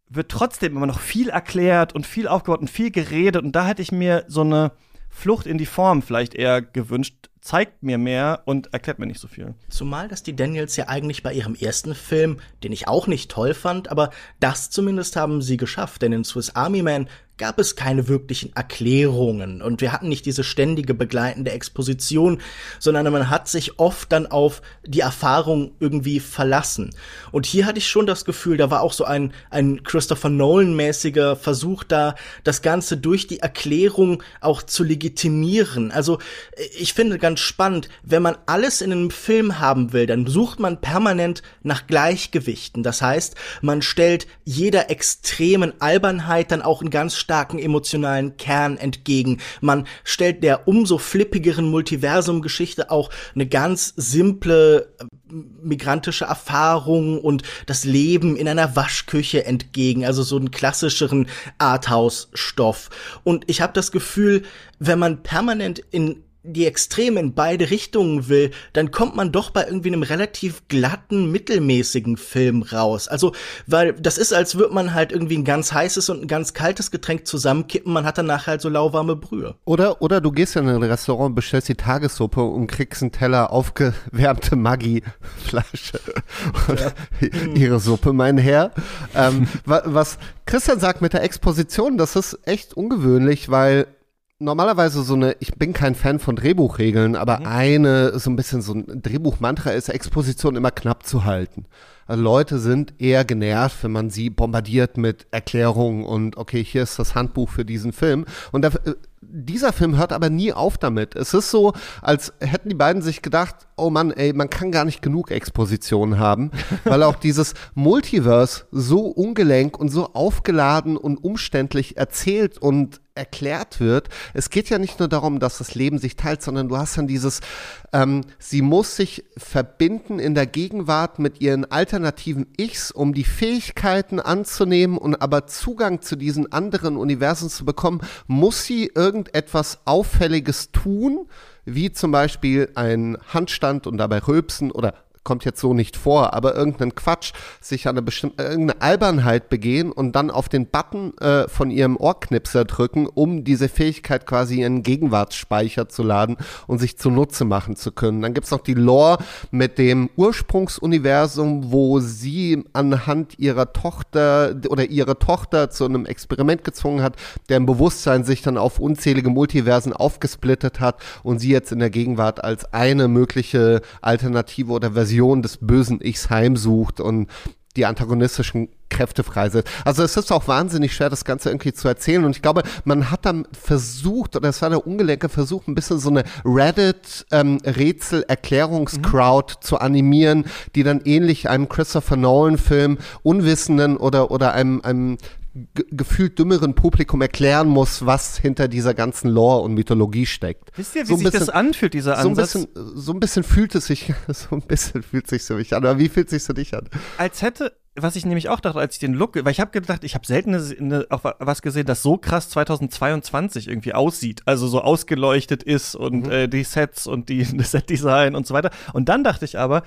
wird trotzdem immer noch viel erklärt und viel aufgebaut und viel geredet. Und da hätte ich mir so eine Flucht in die Form vielleicht eher gewünscht, zeigt mir mehr und erklärt mir nicht so viel. Zumal, dass die Daniels ja eigentlich bei ihrem ersten Film, den ich auch nicht toll fand, aber das zumindest haben sie geschafft, denn in Swiss Army Man gab es keine wirklichen Erklärungen und wir hatten nicht diese ständige begleitende Exposition, sondern man hat sich oft dann auf die Erfahrung irgendwie verlassen. Und hier hatte ich schon das Gefühl, da war auch so ein, ein Christopher Nolan-mäßiger Versuch da, das Ganze durch die Erklärung auch zu legitimieren. Also ich finde ganz spannend, wenn man alles in einem Film haben will, dann sucht man permanent nach Gleichgewichten. Das heißt, man stellt jeder extremen Albernheit dann auch einen ganz starken emotionalen Kern entgegen. Man stellt der umso flippigeren Multiversum-Geschichte auch eine ganz simple äh, migrantische Erfahrung und das Leben in einer Waschküche entgegen, also so einen klassischeren Arthouse-Stoff. Und ich habe das Gefühl, wenn man permanent in die Extreme in beide Richtungen will, dann kommt man doch bei irgendwie einem relativ glatten, mittelmäßigen Film raus. Also, weil das ist, als würde man halt irgendwie ein ganz heißes und ein ganz kaltes Getränk zusammenkippen, man hat danach halt so lauwarme Brühe. Oder, oder du gehst in ein Restaurant, bestellst die Tagessuppe und kriegst einen Teller aufgewärmte Maggi-Flasche. (laughs) Ja. Ihre Suppe, mein Herr. ähm, was Christian sagt mit der Exposition, das ist echt ungewöhnlich, weil normalerweise so eine, ich bin kein Fan von Drehbuchregeln, aber mhm. eine, so ein bisschen so ein Drehbuchmantra ist, Exposition immer knapp zu halten. Also Leute sind eher genervt, wenn man sie bombardiert mit Erklärungen und okay, hier ist das Handbuch für diesen Film. Und da, äh, dieser Film hört aber nie auf damit. Es ist so, als hätten die beiden sich gedacht, oh Mann, ey, man kann gar nicht genug Exposition haben, (laughs) weil auch dieses Multiverse so ungelenk und so aufgeladen und umständlich erzählt und erklärt wird. Es geht ja nicht nur darum, dass das Leben sich teilt, sondern du hast dann dieses, ähm, sie muss sich verbinden in der Gegenwart mit ihren alternativen Ichs, um die Fähigkeiten anzunehmen und aber Zugang zu diesen anderen Universen zu bekommen, muss sie irgendetwas Auffälliges tun, wie zum Beispiel ein Handstand und dabei rülpsen oder kommt jetzt so nicht vor, aber irgendeinen Quatsch, sich an eine bestimmte, irgendeine Albernheit begehen und dann auf den Button äh, von ihrem Ohrknipser drücken, um diese Fähigkeit quasi in Gegenwartsspeicher zu laden und sich zunutze machen zu können. Dann gibt's noch die Lore mit dem Ursprungsuniversum, wo sie anhand ihrer Tochter oder ihre Tochter zu einem Experiment gezwungen hat, deren Bewusstsein sich dann auf unzählige Multiversen aufgesplittet hat und sie jetzt in der Gegenwart als eine mögliche Alternative oder Version Version des bösen Ichs heimsucht und die antagonistischen Kräfte freisetzt. Also es ist auch wahnsinnig schwer, das Ganze irgendwie zu erzählen. Und ich glaube, man hat dann versucht, oder es war der ungelenke Versuch, ein bisschen so eine Reddit-Rätsel-Erklärungscrowd ähm, mhm. zu animieren, die dann ähnlich einem Christopher Nolan-Film Unwissenden oder, oder einem, einem gefühlt dümmeren Publikum erklären muss, was hinter dieser ganzen Lore und Mythologie steckt. Wisst ihr, wie so sich bisschen, das anfühlt, dieser Ansatz? So ein, bisschen, so ein bisschen fühlt es sich, (laughs) so ein bisschen fühlt es sich für mich an. Aber wie fühlt es sich für dich an? Als hätte, was ich nämlich auch dachte, als ich den Look, weil ich habe gedacht, ich habe selten eine, auch was gesehen, das so krass 2022 irgendwie aussieht, also so ausgeleuchtet ist und mhm. äh, die Sets und die (laughs) das Setdesign und so weiter. Und dann dachte ich aber,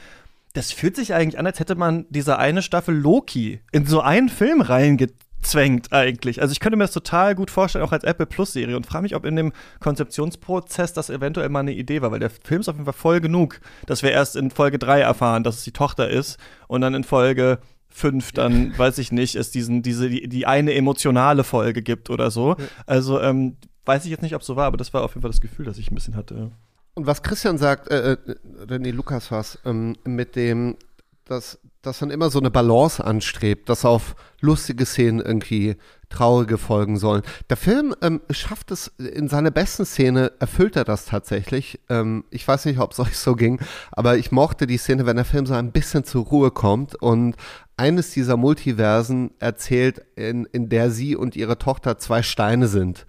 das fühlt sich eigentlich an, als hätte man diese eine Staffel Loki in so einen Film reingezogen zwängt eigentlich. Also ich könnte mir das total gut vorstellen, auch als Apple Plus Serie und frage mich, ob in dem Konzeptionsprozess das eventuell mal eine Idee war, weil der Film ist auf jeden Fall voll genug, dass wir erst in Folge 3 erfahren, dass es die Tochter ist und dann in Folge 5 dann, weiß ich nicht, es diesen, diese, die, die eine emotionale Folge gibt oder so. Also ähm, weiß ich jetzt nicht, ob es so war, aber das war auf jeden Fall das Gefühl, das ich ein bisschen hatte. Und was Christian sagt, äh, äh, nee, Lukas was, ähm, mit dem dass, dass man immer so eine Balance anstrebt, dass auf lustige Szenen irgendwie traurige folgen sollen. Der Film ähm, schafft es in seiner besten Szene, erfüllt er das tatsächlich. Ähm, ich weiß nicht, ob es (laughs) euch so ging, aber ich mochte die Szene, wenn der Film so ein bisschen zur Ruhe kommt und eines dieser Multiversen erzählt, in, in der sie und ihre Tochter zwei Steine sind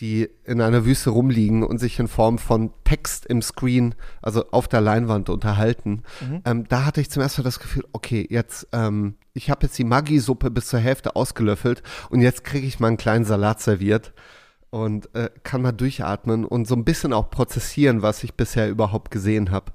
die in einer Wüste rumliegen und sich in Form von Text im Screen, also auf der Leinwand unterhalten. Mhm. Ähm, da hatte ich zum ersten Mal das Gefühl, okay, jetzt, ähm, ich habe jetzt die Maggi-Suppe bis zur Hälfte ausgelöffelt und jetzt kriege ich mal einen kleinen Salat serviert und äh, kann mal durchatmen und so ein bisschen auch prozessieren, was ich bisher überhaupt gesehen habe.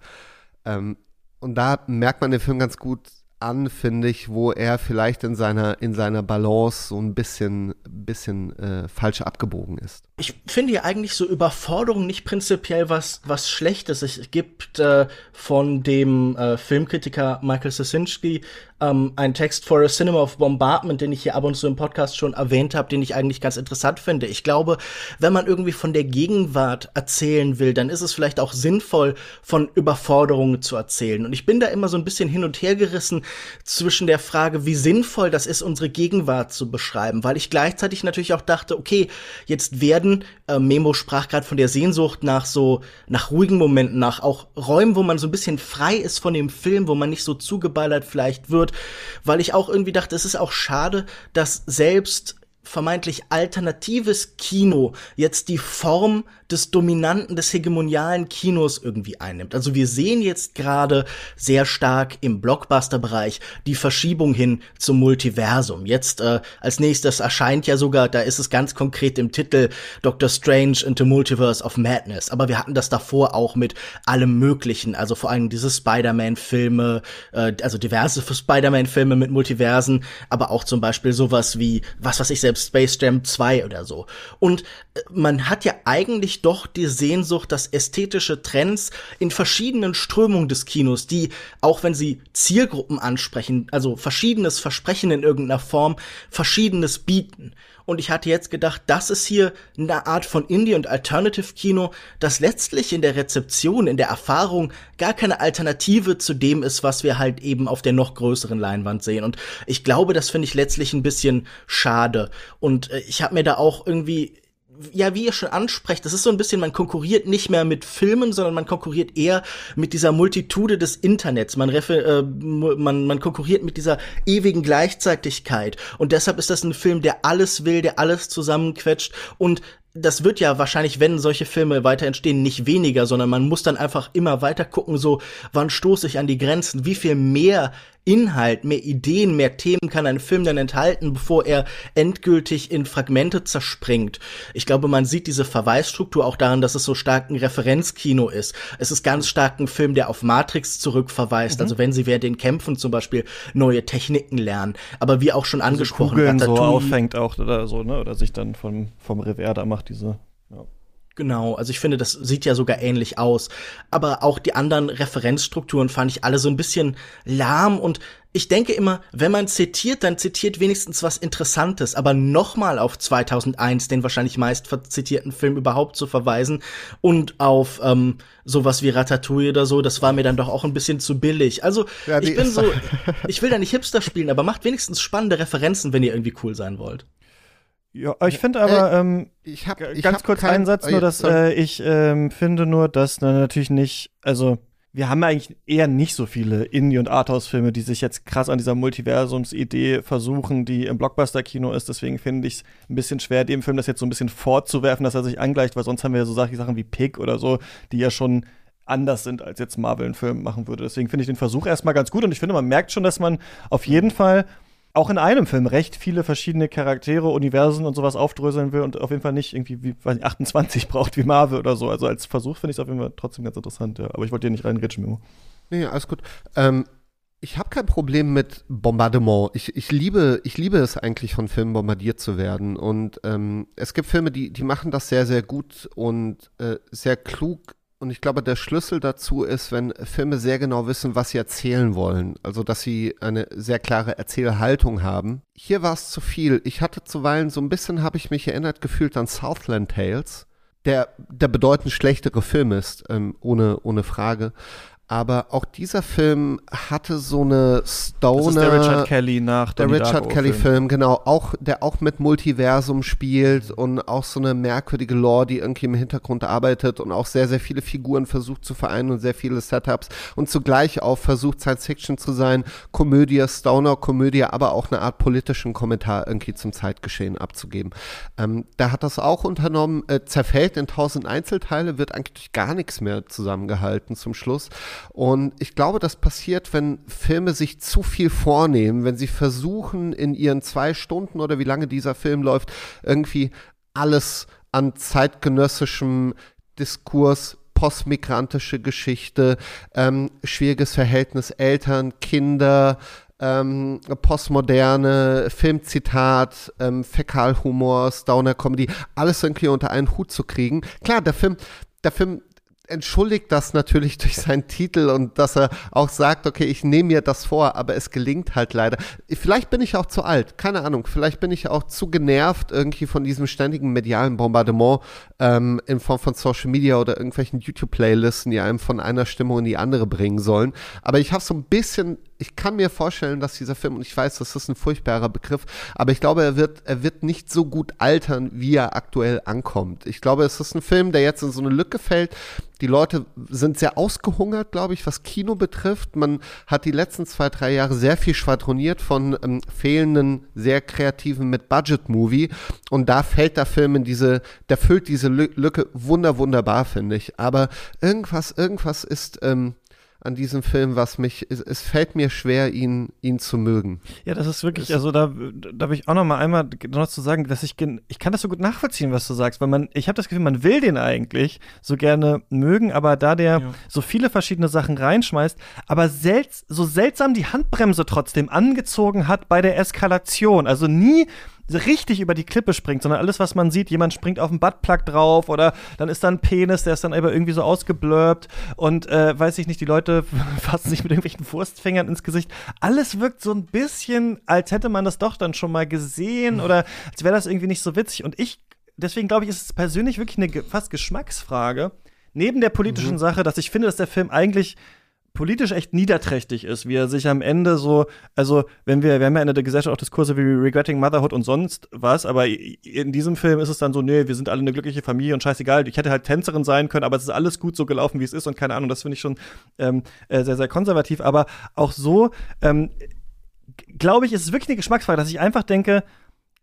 Ähm, und da merkt man den Film ganz gut, an, finde ich, wo er vielleicht in seiner, in seiner Balance so ein bisschen, bisschen äh, falsch abgebogen ist. Ich finde ja eigentlich so Überforderung nicht prinzipiell was, was Schlechtes. Es gibt äh, von dem äh, Filmkritiker Michael Sasinski ähm, einen Text for a Cinema of Bombardment, den ich hier ab und zu im Podcast schon erwähnt habe, den ich eigentlich ganz interessant finde. Ich glaube, wenn man irgendwie von der Gegenwart erzählen will, dann ist es vielleicht auch sinnvoll, von Überforderungen zu erzählen. Und ich bin da immer so ein bisschen hin und her gerissen zwischen der Frage, wie sinnvoll das ist, unsere Gegenwart zu beschreiben, weil ich gleichzeitig natürlich auch dachte, okay, jetzt werden, äh, Memo sprach gerade von der Sehnsucht nach so, nach ruhigen Momenten, nach auch Räumen, wo man so ein bisschen frei ist von dem Film, wo man nicht so zugeballert vielleicht wird, weil ich auch irgendwie dachte, es ist auch schade, dass selbst vermeintlich alternatives Kino jetzt die Form des dominanten, des hegemonialen Kinos irgendwie einnimmt. Also wir sehen jetzt gerade sehr stark im Blockbuster-Bereich die Verschiebung hin zum Multiversum. Jetzt äh, als nächstes erscheint ja sogar, da ist es ganz konkret im Titel Doctor Strange into Multiverse of Madness. Aber wir hatten das davor auch mit allem Möglichen, also vor allem diese Spider-Man-Filme, äh, also diverse Spider-Man-Filme mit Multiversen, aber auch zum Beispiel sowas wie, was was ich selbst Space Jam 2 oder so. Und äh, man hat ja eigentlich ich doch die Sehnsucht, dass ästhetische Trends in verschiedenen Strömungen des Kinos, die, auch wenn sie Zielgruppen ansprechen, also verschiedenes versprechen in irgendeiner Form, verschiedenes bieten. Und ich hatte jetzt gedacht, das ist hier eine Art von Indie- und Alternative-Kino, das letztlich in der Rezeption, in der Erfahrung gar keine Alternative zu dem ist, was wir halt eben auf der noch größeren Leinwand sehen. Und ich glaube, das finde ich letztlich ein bisschen schade. Und äh, ich habe mir da auch irgendwie ja, wie ihr schon ansprecht, das ist so ein bisschen, man konkurriert nicht mehr mit Filmen, sondern man konkurriert eher mit dieser Multitude des Internets. Man, äh, man, man konkurriert mit dieser ewigen Gleichzeitigkeit. Und deshalb ist das ein Film, der alles will, der alles zusammenquetscht und das wird ja wahrscheinlich, wenn solche Filme weiter entstehen, nicht weniger, sondern man muss dann einfach immer weiter gucken, so, wann stoße ich an die Grenzen, wie viel mehr Inhalt, mehr Ideen, mehr Themen kann ein Film dann enthalten, bevor er endgültig in Fragmente zerspringt. Ich glaube, man sieht diese Verweisstruktur auch daran, dass es so stark ein Referenzkino ist. Es ist ganz stark ein Film, der auf Matrix zurückverweist. Mhm. Also wenn sie während den Kämpfen zum Beispiel neue Techniken lernen. Aber wie auch schon also angesprochen, Kugeln so auffängt auch oder so, ne? Oder sich dann vom, vom Revers da macht, diese. Ja. Genau, also ich finde, das sieht ja sogar ähnlich aus. Aber auch die anderen Referenzstrukturen fand ich alle so ein bisschen lahm und ich denke immer, wenn man zitiert, dann zitiert wenigstens was Interessantes, aber nochmal auf 2001, den wahrscheinlich meist zitierten Film überhaupt zu verweisen und auf ähm, sowas wie Ratatouille oder so, das war mir dann doch auch ein bisschen zu billig. Also ja, ich bin so, (laughs) (laughs) ich will da nicht Hipster spielen, aber macht wenigstens spannende Referenzen, wenn ihr irgendwie cool sein wollt. Ja, ich finde aber, äh, ähm, ich hab, ich ganz kurz kein, einen Satz nur, dass äh, ich ähm, finde nur, dass na, natürlich nicht, also wir haben eigentlich eher nicht so viele Indie- und Arthouse-Filme, die sich jetzt krass an dieser Multiversums-Idee versuchen, die im Blockbuster-Kino ist. Deswegen finde ich es ein bisschen schwer, dem Film das jetzt so ein bisschen vorzuwerfen, dass er sich angleicht, weil sonst haben wir ja so Sachen wie Pig oder so, die ja schon anders sind, als jetzt Marvel einen Film machen würde. Deswegen finde ich den Versuch erstmal ganz gut und ich finde, man merkt schon, dass man auf jeden Fall auch in einem Film recht viele verschiedene Charaktere, Universen und sowas aufdröseln will und auf jeden Fall nicht irgendwie wie weiß nicht, 28 (laughs) braucht wie Marvel oder so. Also als Versuch finde ich es auf jeden Fall trotzdem ganz interessant, ja. Aber ich wollte dir nicht reinritschen, Mimo. Nee, alles gut. Ähm, ich habe kein Problem mit Bombardement. Ich, ich, liebe, ich liebe es eigentlich, von Filmen bombardiert zu werden. Und ähm, es gibt Filme, die, die machen das sehr, sehr gut und äh, sehr klug und ich glaube, der Schlüssel dazu ist, wenn Filme sehr genau wissen, was sie erzählen wollen. Also, dass sie eine sehr klare Erzählhaltung haben. Hier war es zu viel. Ich hatte zuweilen so ein bisschen, habe ich mich erinnert gefühlt an Southland Tales, der der bedeutend schlechtere Film ist, ähm, ohne, ohne Frage. Aber auch dieser Film hatte so eine Stoner. Der Richard Kelly nach der Donnie Richard Kelly Film. Film, genau, auch der auch mit Multiversum spielt und auch so eine merkwürdige Lore, die irgendwie im Hintergrund arbeitet und auch sehr sehr viele Figuren versucht zu vereinen und sehr viele Setups und zugleich auch versucht Science Fiction zu sein, Komödie, Stoner Komödie, aber auch eine Art politischen Kommentar irgendwie zum Zeitgeschehen abzugeben. Ähm, da hat das auch unternommen, äh, zerfällt in tausend Einzelteile, wird eigentlich gar nichts mehr zusammengehalten zum Schluss. Und ich glaube, das passiert, wenn Filme sich zu viel vornehmen, wenn sie versuchen, in ihren zwei Stunden oder wie lange dieser Film läuft, irgendwie alles an zeitgenössischem Diskurs postmigrantische Geschichte, ähm, schwieriges Verhältnis Eltern, Kinder, ähm, postmoderne Filmzitat, ähm, Fäkalhumor, Downer-Comedy, alles irgendwie unter einen Hut zu kriegen. Klar, der Film, der Film entschuldigt das natürlich (laughs) durch seinen Titel und dass er auch sagt, okay, ich nehme mir das vor, aber es gelingt halt leider. Vielleicht bin ich auch zu alt, keine Ahnung. Vielleicht bin ich auch zu genervt irgendwie von diesem ständigen medialen Bombardement ähm, in Form von Social Media oder irgendwelchen YouTube-Playlisten, die einem von einer Stimmung in die andere bringen sollen. Aber ich habe so ein bisschen ich kann mir vorstellen, dass dieser Film, und ich weiß, das ist ein furchtbarer Begriff, aber ich glaube, er wird, er wird nicht so gut altern, wie er aktuell ankommt. Ich glaube, es ist ein Film, der jetzt in so eine Lücke fällt. Die Leute sind sehr ausgehungert, glaube ich, was Kino betrifft. Man hat die letzten zwei, drei Jahre sehr viel schwadroniert von ähm, fehlenden, sehr kreativen mit Budget-Movie. Und da fällt der Film in diese, der füllt diese Lücke wunder, wunderbar, finde ich. Aber irgendwas, irgendwas ist, ähm, an diesem Film, was mich, es, es, fällt mir schwer, ihn, ihn zu mögen. Ja, das ist wirklich, also da, da will ich auch noch mal einmal noch zu sagen, dass ich, ich kann das so gut nachvollziehen, was du sagst, weil man, ich habe das Gefühl, man will den eigentlich so gerne mögen, aber da der ja. so viele verschiedene Sachen reinschmeißt, aber selts, so seltsam die Handbremse trotzdem angezogen hat bei der Eskalation, also nie richtig über die Klippe springt, sondern alles, was man sieht, jemand springt auf den Buttplug drauf oder dann ist da ein Penis, der ist dann aber irgendwie so ausgeblurbt und äh, weiß ich nicht, die Leute (laughs) fassen sich mit irgendwelchen Wurstfingern ins Gesicht. Alles wirkt so ein bisschen, als hätte man das doch dann schon mal gesehen oder als wäre das irgendwie nicht so witzig. Und ich, deswegen glaube ich, ist es persönlich wirklich eine fast Geschmacksfrage. Neben der politischen mhm. Sache, dass ich finde, dass der Film eigentlich politisch echt niederträchtig ist, wie er sich am Ende so, also wenn wir, wir haben ja in der Gesellschaft auch Diskurse wie Regretting Motherhood und sonst was, aber in diesem Film ist es dann so, nee, wir sind alle eine glückliche Familie und scheißegal, ich hätte halt Tänzerin sein können, aber es ist alles gut so gelaufen, wie es ist und keine Ahnung, das finde ich schon ähm, äh, sehr, sehr konservativ, aber auch so, ähm, glaube ich, ist es wirklich eine Geschmacksfrage, dass ich einfach denke,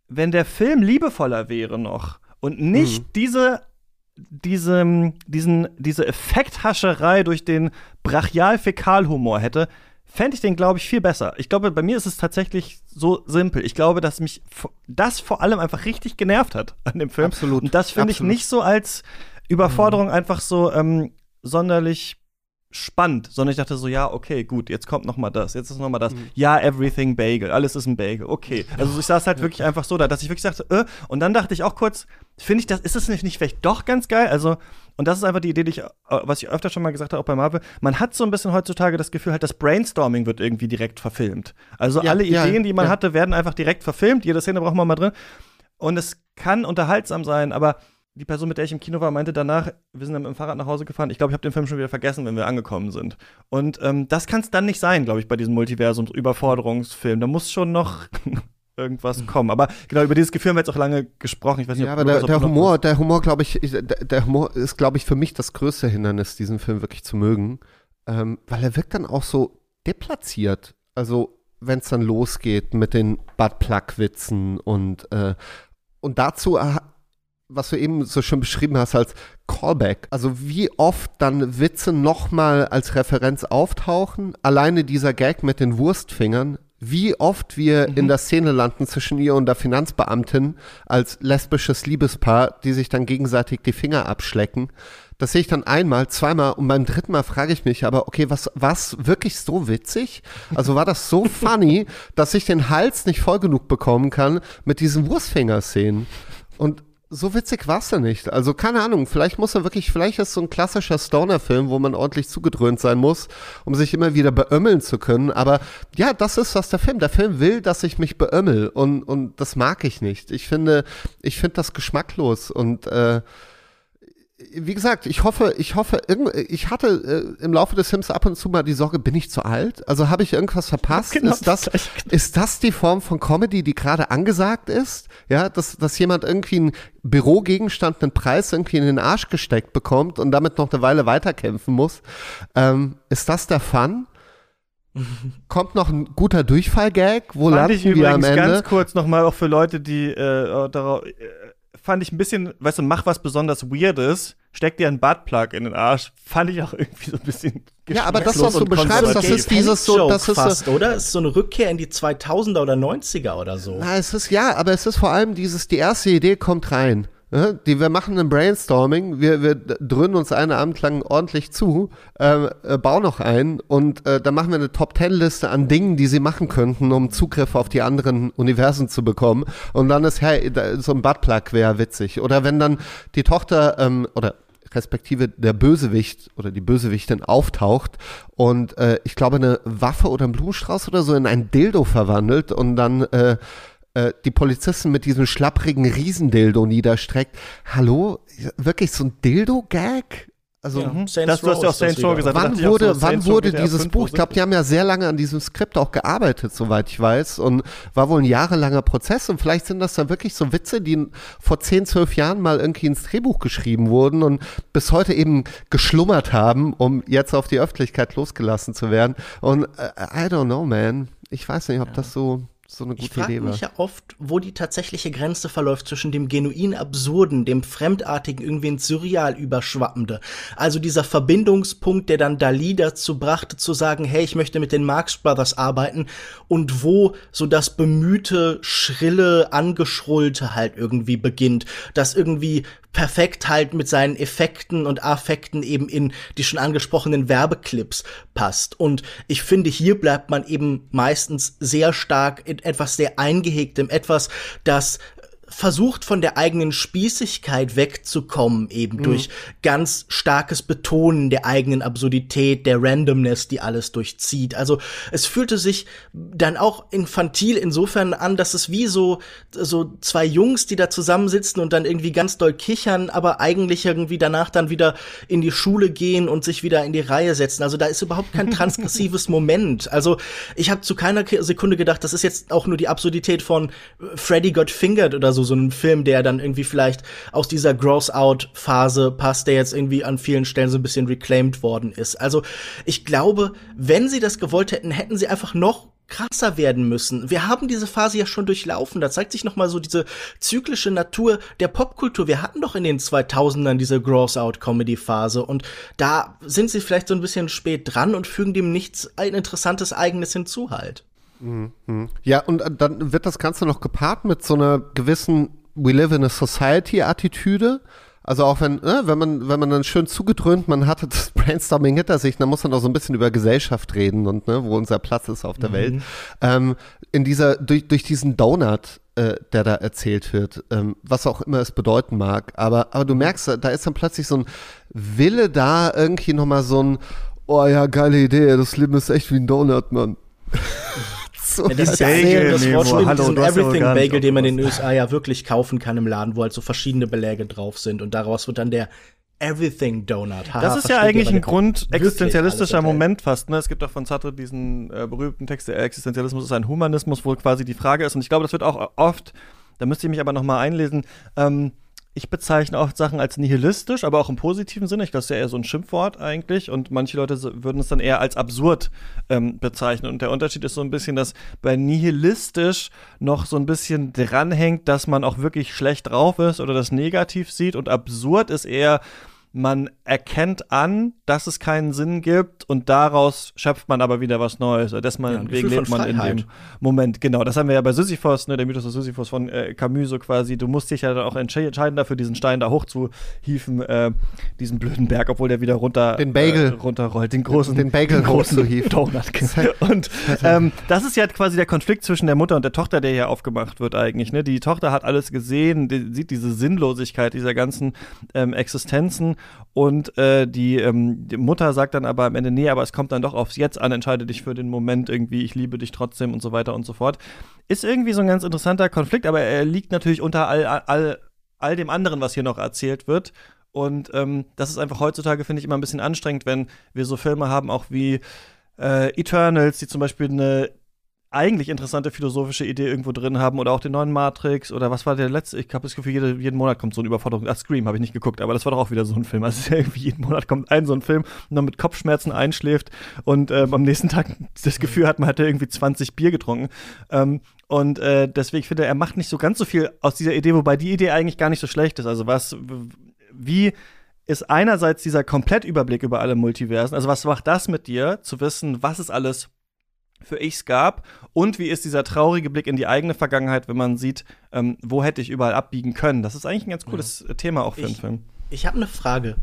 wenn der Film liebevoller wäre noch und nicht mhm. diese diese, diesen, diese Effekthascherei durch den Brachial-Fäkalhumor hätte, fände ich den, glaube ich, viel besser. Ich glaube, bei mir ist es tatsächlich so simpel. Ich glaube, dass mich das vor allem einfach richtig genervt hat an dem Film. Absolut. Und das finde ich nicht so als Überforderung mhm. einfach so ähm, sonderlich spannend, sondern ich dachte so, ja, okay, gut, jetzt kommt noch mal das, jetzt ist noch mal das. Mhm. Ja, everything Bagel, alles ist ein Bagel, okay. Also ich saß halt ja. wirklich einfach so da, dass ich wirklich dachte, äh, und dann dachte ich auch kurz, finde ich das, ist das nicht, nicht vielleicht doch ganz geil? Also, und das ist einfach die Idee, die ich, äh, was ich öfter schon mal gesagt habe, auch bei Marvel, man hat so ein bisschen heutzutage das Gefühl, halt das Brainstorming wird irgendwie direkt verfilmt. Also ja, alle ja, Ideen, die man hatte, werden einfach direkt verfilmt, jede Szene braucht man mal drin. Und es kann unterhaltsam sein, aber die Person, mit der ich im Kino war, meinte danach, wir sind dann mit dem Fahrrad nach Hause gefahren. Ich glaube, ich habe den Film schon wieder vergessen, wenn wir angekommen sind. Und ähm, das kann es dann nicht sein, glaube ich, bei diesem Multiversums-Überforderungsfilm. Da muss schon noch (laughs) irgendwas kommen. Aber genau, über dieses Gefühl haben wir jetzt auch lange gesprochen. Ich weiß nicht, ja, aber der, der Humor, der Humor, glaube ich, der, der, Humor ist, glaube ich, für mich das größte Hindernis, diesen Film wirklich zu mögen. Ähm, weil er wirkt dann auch so deplatziert. Also, wenn es dann losgeht mit den Buttplug-Witzen und, äh, und dazu was du eben so schön beschrieben hast als Callback. Also wie oft dann Witze nochmal als Referenz auftauchen. Alleine dieser Gag mit den Wurstfingern. Wie oft wir mhm. in der Szene landen zwischen ihr und der Finanzbeamtin als lesbisches Liebespaar, die sich dann gegenseitig die Finger abschlecken. Das sehe ich dann einmal, zweimal und beim dritten Mal frage ich mich aber, okay, was, was wirklich so witzig? Also war das so (laughs) funny, dass ich den Hals nicht voll genug bekommen kann mit diesen Wurstfinger-Szenen? Und so witzig war es ja nicht. Also keine Ahnung, vielleicht muss er wirklich, vielleicht ist so ein klassischer Stoner-Film, wo man ordentlich zugedröhnt sein muss, um sich immer wieder beömmeln zu können. Aber ja, das ist was der Film. Der Film will, dass ich mich beömmel und, und das mag ich nicht. Ich finde, ich finde das geschmacklos und äh, wie gesagt, ich hoffe, ich hoffe, ich hatte äh, im Laufe des Films ab und zu mal die Sorge, bin ich zu alt? Also habe ich irgendwas verpasst? Genau ist das, ist das die Form von Comedy, die gerade angesagt ist? Ja, dass, dass jemand irgendwie einen Bürogegenstand, einen Preis irgendwie in den Arsch gesteckt bekommt und damit noch eine Weile weiterkämpfen muss. Ähm, ist das der Fun? (laughs) Kommt noch ein guter Durchfall-Gag? Wo Fand landen ich wir am Ende? ganz kurz nochmal auch für Leute, die äh, darauf, äh, fand ich ein bisschen, weißt du, mach was besonders Weirdes, steck dir einen Buttplug in den Arsch, fand ich auch irgendwie so ein bisschen Ja, aber das, was du beschreibst, das ist dieses so, das ist fast, so, oder? Ist so eine Rückkehr in die 2000er oder 90er oder so. na, es ist ja, aber es ist vor allem dieses, die erste Idee kommt rein. Die, wir machen ein Brainstorming, wir, wir dröhnen uns einen Abend lang ordentlich zu, äh, äh, bauen noch ein und äh, dann machen wir eine Top-Ten-Liste an Dingen, die sie machen könnten, um Zugriff auf die anderen Universen zu bekommen. Und dann ist, hey, so ein Buttplug wäre witzig. Oder wenn dann die Tochter ähm, oder respektive der Bösewicht oder die Bösewichtin auftaucht und äh, ich glaube eine Waffe oder einen Blumenstrauß oder so in ein Dildo verwandelt und dann äh, äh, die Polizisten mit diesem schlapprigen Riesendildo niederstreckt. Hallo? Wirklich so ein Dildo-Gag? Also Ja. Mhm. Das, du hast ja auch Saints Row wieder. gesagt. Wann wurde, so, wann wurde dieses 5, Buch? Ich glaube, die haben ja sehr lange an diesem Skript auch gearbeitet, soweit ich weiß, und war wohl ein jahrelanger Prozess. Und vielleicht sind das dann wirklich so Witze, die vor 10, 12 Jahren mal irgendwie ins Drehbuch geschrieben wurden und bis heute eben geschlummert haben, um jetzt auf die Öffentlichkeit losgelassen zu werden. Und äh, I don't know, man. Ich weiß nicht, ob das so, so eine Ich gute frage Idee war. mich ja oft, wo die tatsächliche Grenze verläuft zwischen dem genuin Absurden, dem Fremdartigen, irgendwie ins Surreal überschwappende. Also dieser Verbindungspunkt, der dann Dali dazu brachte, zu sagen, hey, ich möchte mit den Marx Brothers arbeiten und wo so das bemühte, schrille, angeschrullte halt irgendwie beginnt, das irgendwie perfekt halt mit seinen Effekten und Affekten eben in die schon angesprochenen Werbeclips passt. Und ich finde, hier bleibt man eben meistens sehr stark in etwas sehr Eingehegtem, etwas, das versucht von der eigenen Spießigkeit wegzukommen, eben durch ganz starkes Betonen der eigenen Absurdität, der Randomness, die alles durchzieht. Also es fühlte sich dann auch infantil insofern an, dass es wie so, so zwei Jungs, die da zusammensitzen und dann irgendwie ganz doll kichern, aber eigentlich irgendwie danach dann wieder in die Schule gehen und sich wieder in die Reihe setzen. Also da ist überhaupt kein (laughs) transgressives Moment. Also ich habe zu keiner Ke- Sekunde gedacht, das ist jetzt auch nur die Absurdität von Freddy Got Fingered oder so, so ein Film, der dann irgendwie vielleicht aus dieser Gross-Out-Phase passt, der jetzt irgendwie an vielen Stellen so ein bisschen reclaimed worden ist. Also ich glaube, wenn sie das gewollt hätten, hätten sie einfach noch krasser werden müssen. Wir haben diese Phase ja schon durchlaufen. Da zeigt sich noch mal so diese zyklische Natur der Popkultur. Wir hatten doch in den 2000ern diese Gross-Out-Comedy-Phase und da sind sie vielleicht so ein bisschen spät dran und fügen dem nichts ein interessantes eigenes hinzu halt. Ja, und äh, dann wird das Ganze noch gepaart mit so einer gewissen We live in a society-Attitüde. Also auch wenn, ne, wenn man, wenn man dann schön zugedröhnt, man hatte das (laughs) Brainstorming hinter sich, dann muss man auch so ein bisschen über Gesellschaft reden und ne, wo unser Platz ist auf der Welt. Ähm, in dieser, durch, durch diesen Donut, äh, der da erzählt wird, ähm, was auch immer es bedeuten mag. Aber, aber du merkst, da ist dann plötzlich so ein Wille da, irgendwie nochmal so ein, oh ja, geile Idee, das Leben ist echt wie ein Donut, Mann. (laughs) so, Ja, das ist ja Bagel, eigentlich das Nemo, Wortspiel mit hallo, diesem du hast ja wohl Everything gar nicht Bagel, den man in den. USA ja wirklich kaufen kann im Laden, wo halt so verschiedene Beläge drauf sind und daraus wird dann der Everything Donut. Haha, Das ist ja eigentlich ein Grund existenzialistischer. Moment fast. Ne? Es gibt auch von Sartre diesen äh, berühmten Text, der Existenzialismus ist ein Humanismus, wo quasi die Frage ist, und ich glaube, das wird auch oft, da müsste ich mich aber noch mal einlesen, ähm, ich bezeichne oft Sachen als nihilistisch, aber auch im positiven Sinne. Ich glaube, das ist ja eher so ein Schimpfwort eigentlich. Und manche Leute würden es dann eher als absurd ähm, bezeichnen. Und der Unterschied ist so ein bisschen, dass bei nihilistisch noch so ein bisschen dranhängt, dass man auch wirklich schlecht drauf ist oder das negativ sieht. Und absurd ist eher, man erkennt an, dass es keinen Sinn gibt und daraus schöpft man aber wieder was Neues. Ja, Deswegen Gefühl lebt man in dem Moment. Genau, das haben wir ja bei Sisyphos, ne, der Mythos des Sisyphos von äh, Camus so quasi. Du musst dich ja dann auch entsche- entscheiden dafür, diesen Stein da hochzuhieven, äh, diesen blöden Berg, obwohl der wieder runter Den Bagel. äh, runterrollt, den großen, Den Bagel großen hochzuhieven. Donut. (laughs) Und ähm, das ist ja quasi der Konflikt zwischen der Mutter und der Tochter, der hier aufgemacht wird eigentlich. Ne? Die Tochter hat alles gesehen, die, sieht diese Sinnlosigkeit dieser ganzen ähm, Existenzen und äh, die, ähm, die Mutter sagt dann aber am Ende, nee, aber es kommt dann doch aufs Jetzt an, entscheide dich für den Moment irgendwie, ich liebe dich trotzdem und so weiter und so fort. Ist irgendwie so ein ganz interessanter Konflikt, aber er liegt natürlich unter all, all, all dem anderen, was hier noch erzählt wird. Und ähm, das ist einfach heutzutage, finde ich, immer ein bisschen anstrengend, wenn wir so Filme haben, auch wie äh, Eternals, die zum Beispiel eine eigentlich interessante philosophische Idee irgendwo drin haben oder auch den neuen Matrix oder was war der letzte? Ich habe das Gefühl, jede, jeden Monat kommt so eine Überforderung. Ah, Scream habe ich nicht geguckt, aber das war doch auch wieder so ein Film. Also (laughs) irgendwie jeden Monat kommt ein so ein Film und dann mit Kopfschmerzen einschläft und ähm, am nächsten Tag (laughs) das Gefühl hat, man hätte irgendwie 20 Bier getrunken. Ähm, und äh, deswegen finde er macht nicht so ganz so viel aus dieser Idee, wobei die Idee eigentlich gar nicht so schlecht ist. Also was, wie ist einerseits dieser Komplettüberblick über alle Multiversen. Also was macht das mit dir, zu wissen, was es alles für Ichs gab und wie ist dieser traurige Blick in die eigene Vergangenheit, wenn man sieht, ähm, wo hätte ich überall abbiegen können. Das ist eigentlich ein ganz cooles ja. Thema auch für ich, einen Film. Ich habe eine Frage.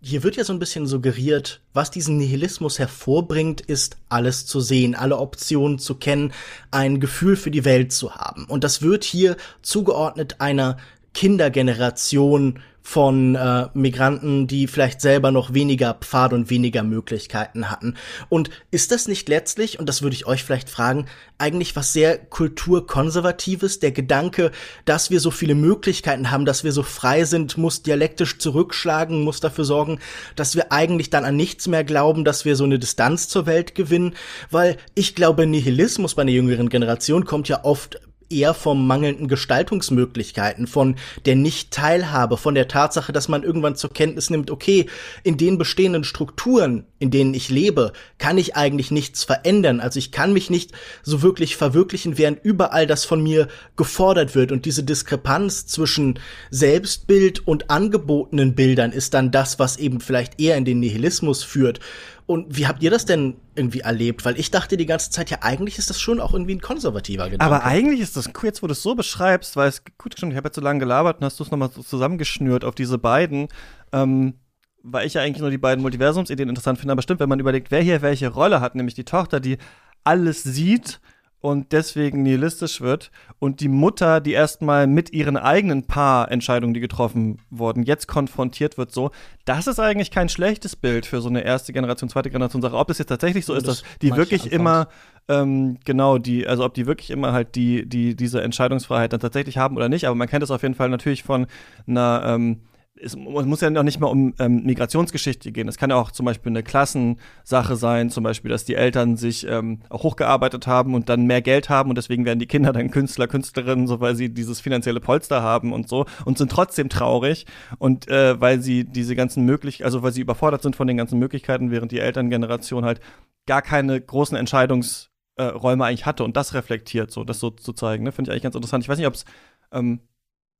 Hier wird ja so ein bisschen suggeriert, was diesen Nihilismus hervorbringt, ist alles zu sehen, alle Optionen zu kennen, ein Gefühl für die Welt zu haben. Und das wird hier zugeordnet einer Kindergeneration von äh, Migranten, die vielleicht selber noch weniger Pfad und weniger Möglichkeiten hatten. Und ist das nicht letztlich, und das würde ich euch vielleicht fragen, eigentlich was sehr kulturkonservatives? Der Gedanke, dass wir so viele Möglichkeiten haben, dass wir so frei sind, muss dialektisch zurückschlagen, muss dafür sorgen, dass wir eigentlich dann an nichts mehr glauben, dass wir so eine Distanz zur Welt gewinnen. Weil ich glaube, Nihilismus bei einer jüngeren Generation kommt ja oft eher vom mangelnden Gestaltungsmöglichkeiten, von der Nicht-Teilhabe, von der Tatsache, dass man irgendwann zur Kenntnis nimmt, okay, in den bestehenden Strukturen, in denen ich lebe, kann ich eigentlich nichts verändern. Also ich kann mich nicht so wirklich verwirklichen, während überall das von mir gefordert wird. Und diese Diskrepanz zwischen Selbstbild und angebotenen Bildern ist dann das, was eben vielleicht eher in den Nihilismus führt. Und wie habt ihr das denn irgendwie erlebt? Weil ich dachte die ganze Zeit, ja, eigentlich ist das schon auch irgendwie ein konservativer Gedanke. Aber eigentlich ist das, jetzt wo du es so beschreibst, weil es, gut, stimmt, ich habe jetzt so lange gelabert und hast du es nochmal so zusammengeschnürt auf diese beiden, ähm, weil ich ja eigentlich nur die beiden Multiversumsideen interessant finde. Aber stimmt, wenn man überlegt, wer hier welche Rolle hat, nämlich die Tochter, die alles sieht und deswegen nihilistisch wird und die Mutter, die erstmal mit ihren eigenen paar Entscheidungen, die getroffen wurden, jetzt konfrontiert wird, so, das ist eigentlich kein schlechtes Bild für so eine erste Generation, zweite Generation Sache. Ob es jetzt tatsächlich so ist, dass die wirklich immer ähm, genau die, also ob die wirklich immer halt die, die diese Entscheidungsfreiheit dann tatsächlich haben oder nicht. Aber man kennt es auf jeden Fall natürlich von einer ähm, es muss ja noch nicht mal um ähm, Migrationsgeschichte gehen. Es kann ja auch zum Beispiel eine Klassensache sein, zum Beispiel, dass die Eltern sich ähm, auch hochgearbeitet haben und dann mehr Geld haben und deswegen werden die Kinder dann Künstler, Künstlerinnen, so weil sie dieses finanzielle Polster haben und so und sind trotzdem traurig und äh, weil sie diese ganzen Möglichkeiten, also weil sie überfordert sind von den ganzen Möglichkeiten, während die Elterngeneration halt gar keine großen Entscheidungsräume äh, eigentlich hatte und das reflektiert, so das so zu zeigen, ne, finde ich eigentlich ganz interessant. Ich weiß nicht, ob es ähm,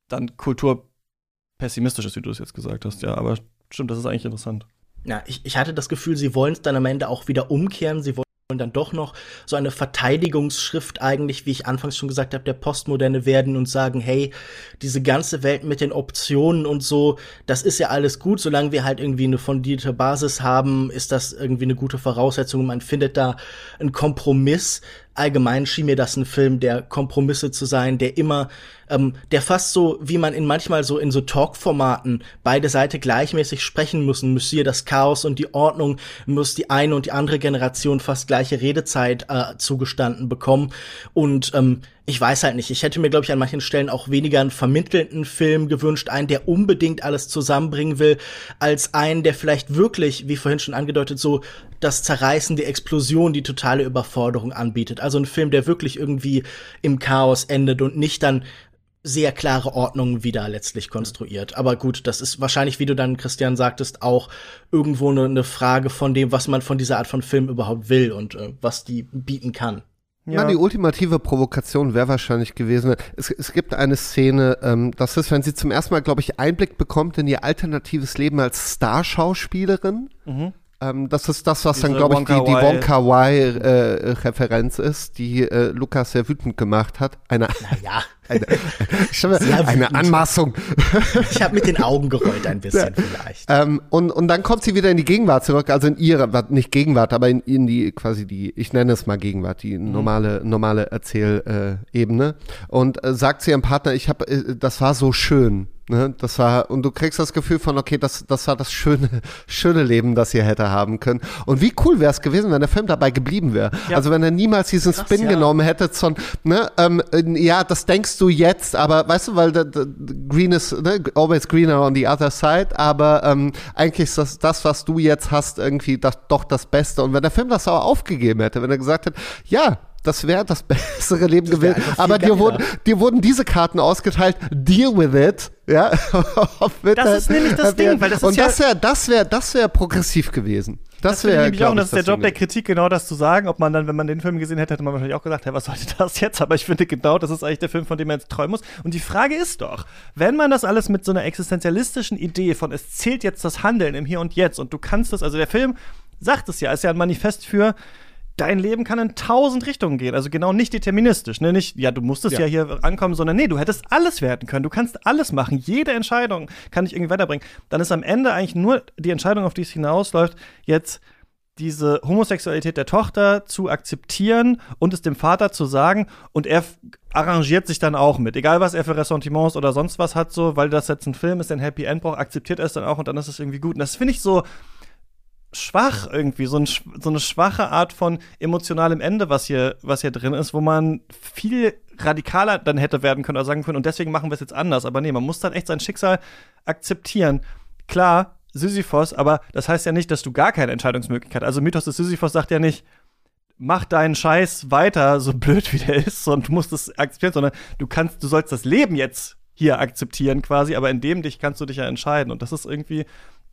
dann Kultur pessimistisch ist, wie du es jetzt gesagt hast, ja, aber stimmt, das ist eigentlich interessant. Ja, ich, ich hatte das Gefühl, sie wollen es dann am Ende auch wieder umkehren. Sie wollen dann doch noch so eine Verteidigungsschrift eigentlich, wie ich anfangs schon gesagt habe, der Postmoderne werden und sagen, hey, diese ganze Welt mit den Optionen und so, das ist ja alles gut, solange wir halt irgendwie eine fundierte Basis haben, ist das irgendwie eine gute Voraussetzung. Man findet da einen Kompromiss, allgemein schien mir das ein Film der Kompromisse zu sein, der immer, ähm, der fast so, wie man in manchmal so in so Talk-Formaten beide Seiten gleichmäßig sprechen müssen, muss hier das Chaos und die Ordnung, muss die eine und die andere Generation fast gleiche Redezeit äh, zugestanden bekommen. Und ähm, ich weiß halt nicht. Ich hätte mir, glaube ich, an manchen Stellen auch weniger einen vermittelnden Film gewünscht, einen, der unbedingt alles zusammenbringen will, als einen, der vielleicht wirklich, wie vorhin schon angedeutet, so das Zerreißen, die Explosion, die totale Überforderung anbietet. Also ein Film, der wirklich irgendwie im Chaos endet und nicht dann sehr klare Ordnungen wieder letztlich konstruiert. Aber gut, das ist wahrscheinlich, wie du dann, Christian, sagtest, auch irgendwo eine, eine Frage von dem, was man von dieser Art von Film überhaupt will und äh, was die bieten kann. Ja. Na, die ultimative Provokation wäre wahrscheinlich gewesen. Es, es gibt eine Szene, ähm, das ist, wenn sie zum ersten Mal, glaube ich, Einblick bekommt in ihr alternatives Leben als Starschauspielerin. Mhm. Ähm, das ist das, was Diese dann, glaube ich, die, die Wonka Y-Referenz äh, ist, die äh, Lukas sehr wütend gemacht hat. Eine, naja. (laughs) eine, eine, eine Anmaßung. Ich habe mit den Augen gerollt ein bisschen ja. vielleicht. Ähm, und, und dann kommt sie wieder in die Gegenwart zurück, also in ihre, nicht Gegenwart, aber in, in die quasi die, ich nenne es mal Gegenwart, die mhm. normale, normale Erzählebene. Äh, und äh, sagt zu ihrem Partner, ich habe, äh, das war so schön Ne? Das war, und du kriegst das Gefühl von, okay, das, das war das schöne, (laughs) schöne Leben, das ihr hätte haben können. Und wie cool wäre es gewesen, wenn der Film dabei geblieben wäre. Ja. Also wenn er niemals diesen Krass, Spin ja. genommen hätte, von, ne, ähm, äh, ja, das denkst du jetzt, aber weißt du, weil the, the, the green is ne, always greener on the other side, aber ähm, eigentlich ist das, das, was du jetzt hast, irgendwie das, doch das Beste. Und wenn der Film das aber aufgegeben hätte, wenn er gesagt hätte, ja, das wäre das bessere Leben Das wär gewesen. Aber dir wurden, dir wurden diese Karten ausgeteilt. Deal with it. Ja. (laughs) Das ist nämlich das Ding, weil das ist Und ja- das wäre, das wäre, das wäre progressiv gewesen. Das, ich wäre, nämlich auch, und das ist der Job der. Kritik, genau das zu sagen. Ob man dann, wenn man den Film gesehen hätte, hätte man wahrscheinlich auch gesagt, hey, was sollte (laughs) das jetzt? Aber ich finde genau, das ist eigentlich der Film, von dem man jetzt träumen muss. Und die Frage ist doch, wenn man das alles mit so einer existenzialistischen Idee von, es zählt jetzt das Handeln im Hier und Jetzt und du kannst das, also der Film sagt es ja, ist ja ein Manifest für, dein Leben kann in tausend Richtungen gehen. Also genau nicht deterministisch. Ne? Nicht, ja, du musstest ja. Ja. hier ankommen, sondern nee, du hättest alles werden können. Du kannst alles machen. Jede Entscheidung kann dich irgendwie weiterbringen. Dann ist am Ende eigentlich nur die Entscheidung, auf die es hinausläuft, jetzt diese Homosexualität der Tochter zu akzeptieren und es dem Vater zu sagen und er arrangiert sich dann auch mit. Egal, was er für Ressentiments oder sonst was hat, so, weil das jetzt ein Film ist, der ein Happy End braucht, akzeptiert er es dann auch und dann ist es irgendwie gut. Und das finde ich so schwach irgendwie, so, ein, so eine schwache Art von emotionalem Ende, was hier, was hier drin ist, wo man viel radikaler dann hätte werden können oder sagen können und deswegen machen wir es jetzt anders. Aber nee, man muss dann echt sein Schicksal akzeptieren. Klar, Sisyphos, aber das heißt ja nicht, dass du gar keine Entscheidungsmöglichkeit hast. Also Mythos des Sisyphos sagt ja nicht, mach deinen Scheiß weiter, so blöd wie der ist, und du musst es akzeptieren, sondern du kannst, du sollst das Leben jetzt hier akzeptieren quasi, aber in dem dich kannst du dich ja entscheiden. Und das ist irgendwie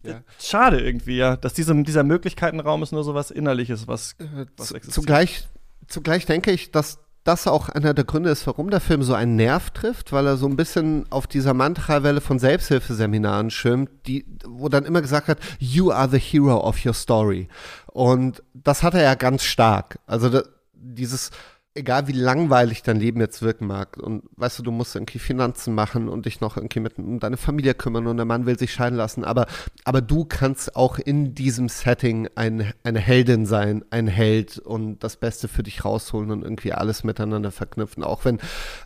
Ja. schade irgendwie, ja, dass diesem, dieser Möglichkeitenraum ist nur so was Innerliches, was, was Zu- existiert. Zugleich, zugleich denke ich, dass das auch einer der Gründe ist, warum der Film so einen Nerv trifft, weil er so ein bisschen auf dieser Mantrawelle von Selbsthilfeseminaren schwimmt, die, wo dann immer gesagt hat, you are the hero of your story. Und das hat er ja ganz stark. Also da, dieses, egal wie langweilig dein Leben jetzt wirken mag und weißt du, du musst irgendwie Finanzen machen und dich noch irgendwie mit um deine Familie kümmern und der Mann will sich scheiden lassen, aber, aber du kannst auch in diesem Setting ein, eine Heldin sein, ein Held und das Beste für dich rausholen und irgendwie alles miteinander verknüpfen, auch wenn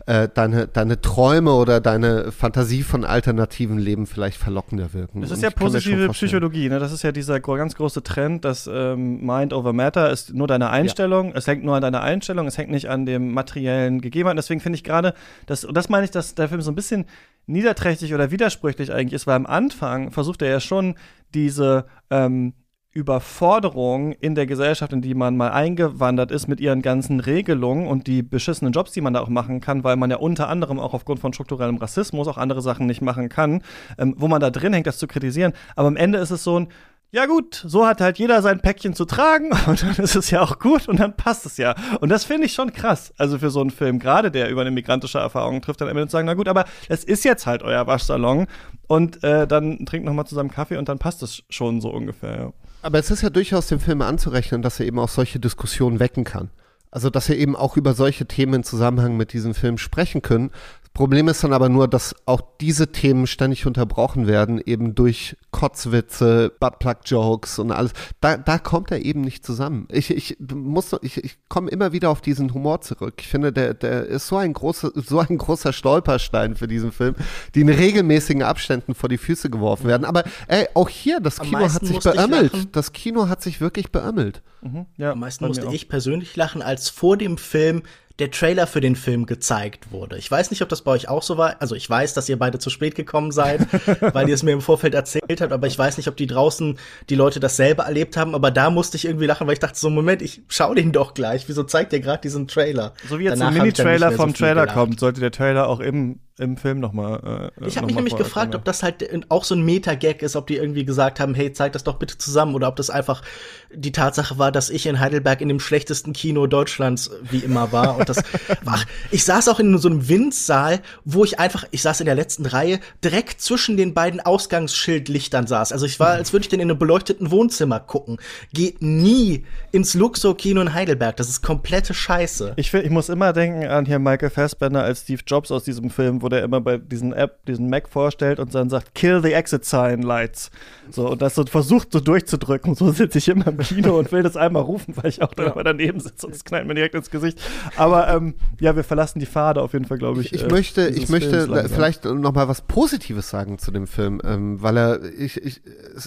äh, deine, deine Träume oder deine Fantasie von alternativen Leben vielleicht verlockender wirken. Das ist Und ja positive Psychologie, ne? Das ist ja dieser ganz große Trend, dass ähm, Mind over Matter ist nur deine Einstellung. Es hängt nur an deiner Einstellung, es hängt nicht an dem materiellen Gegebenheiten. Deswegen finde ich gerade, dass, und das meine ich, dass der Film so ein bisschen niederträchtig oder widersprüchlich eigentlich ist, weil am Anfang versucht er ja schon diese ähm, Überforderung in der Gesellschaft, in die man mal eingewandert ist, mit ihren ganzen Regelungen und die beschissenen Jobs, die man da auch machen kann, weil man ja unter anderem auch aufgrund von strukturellem Rassismus auch andere Sachen nicht machen kann, ähm, wo man da drin hängt, das zu kritisieren. Aber am Ende ist es so ein, ja gut, so hat halt jeder sein Päckchen zu tragen (laughs) und dann ist es ja auch gut und dann passt es ja. Und das finde ich schon krass. Also für so einen Film, gerade der über eine migrantische Erfahrung trifft, dann am Ende zu sagen, na gut, aber es ist jetzt halt euer Waschsalon und äh, dann trinkt noch mal zusammen Kaffee und dann passt es schon so ungefähr. Ja. Aber es ist ja durchaus dem Film anzurechnen, dass er eben auch solche Diskussionen wecken kann. Also, dass wir eben auch über solche Themen in Zusammenhang mit diesem Film sprechen können. Problem ist dann aber nur, dass auch diese Themen ständig unterbrochen werden, eben durch Kotzwitze, Buttplug-Jokes und alles. Da, da kommt er eben nicht zusammen. Ich, ich muss, ich, ich komme immer wieder auf diesen Humor zurück. Ich finde, der, der ist so ein großer, so ein großer Stolperstein für diesen Film, die in regelmäßigen Abständen vor die Füße geworfen werden. Aber ey, auch hier, das Am Kino hat sich beömmelt. Das Kino hat sich wirklich beömmelt. Mhm. ja Am meisten musste ich persönlich lachen, als vor dem Film der Trailer für den Film gezeigt wurde. Ich weiß nicht, ob das bei euch auch so war. Also ich weiß, dass ihr beide zu spät gekommen seid, (laughs) weil ihr es mir im Vorfeld erzählt habt, aber ich weiß nicht, ob die draußen die Leute dasselbe erlebt haben, aber da musste ich irgendwie lachen, weil ich dachte so, Moment, ich schau den doch gleich. Wieso zeigt ihr gerade diesen Trailer? So wie jetzt Danach ein Mini-Trailer so vom viel Trailer gelacht. kommt, sollte der Trailer auch im, im Film nochmal. Äh, Ich habe mich nämlich gefragt, ob das halt auch so ein Meta-Gag ist, ob die irgendwie gesagt haben, hey, zeig das doch bitte zusammen, oder ob das einfach die Tatsache war, dass ich in Heidelberg in dem schlechtesten Kino Deutschlands wie immer war. Und das, (laughs) ach, ich saß auch in so einem Windsaal, wo ich einfach, ich saß in der letzten Reihe, direkt zwischen den beiden Ausgangsschildlichtern saß. Also ich war, als würde ich denn in einem beleuchteten Wohnzimmer gucken. Geht nie ins Luxor-Kino in Heidelberg. Das ist komplette Scheiße. Ich, ich muss immer denken an hier Michael Fassbender als Steve Jobs aus diesem Film, wo der immer bei diesen App, diesen Mac vorstellt und dann sagt, kill the exit sign lights. So, und das so versucht so durchzudrücken. So sitze ich immer im Kino und will das einmal rufen, weil ich auch dann ja. daneben sitze und es knallt mir direkt ins Gesicht. Aber ähm, ja, wir verlassen die Pfade auf jeden Fall, glaube ich. Ich, ich äh, möchte, ich möchte vielleicht noch mal was Positives sagen zu dem Film, ähm, weil er, ich, ich,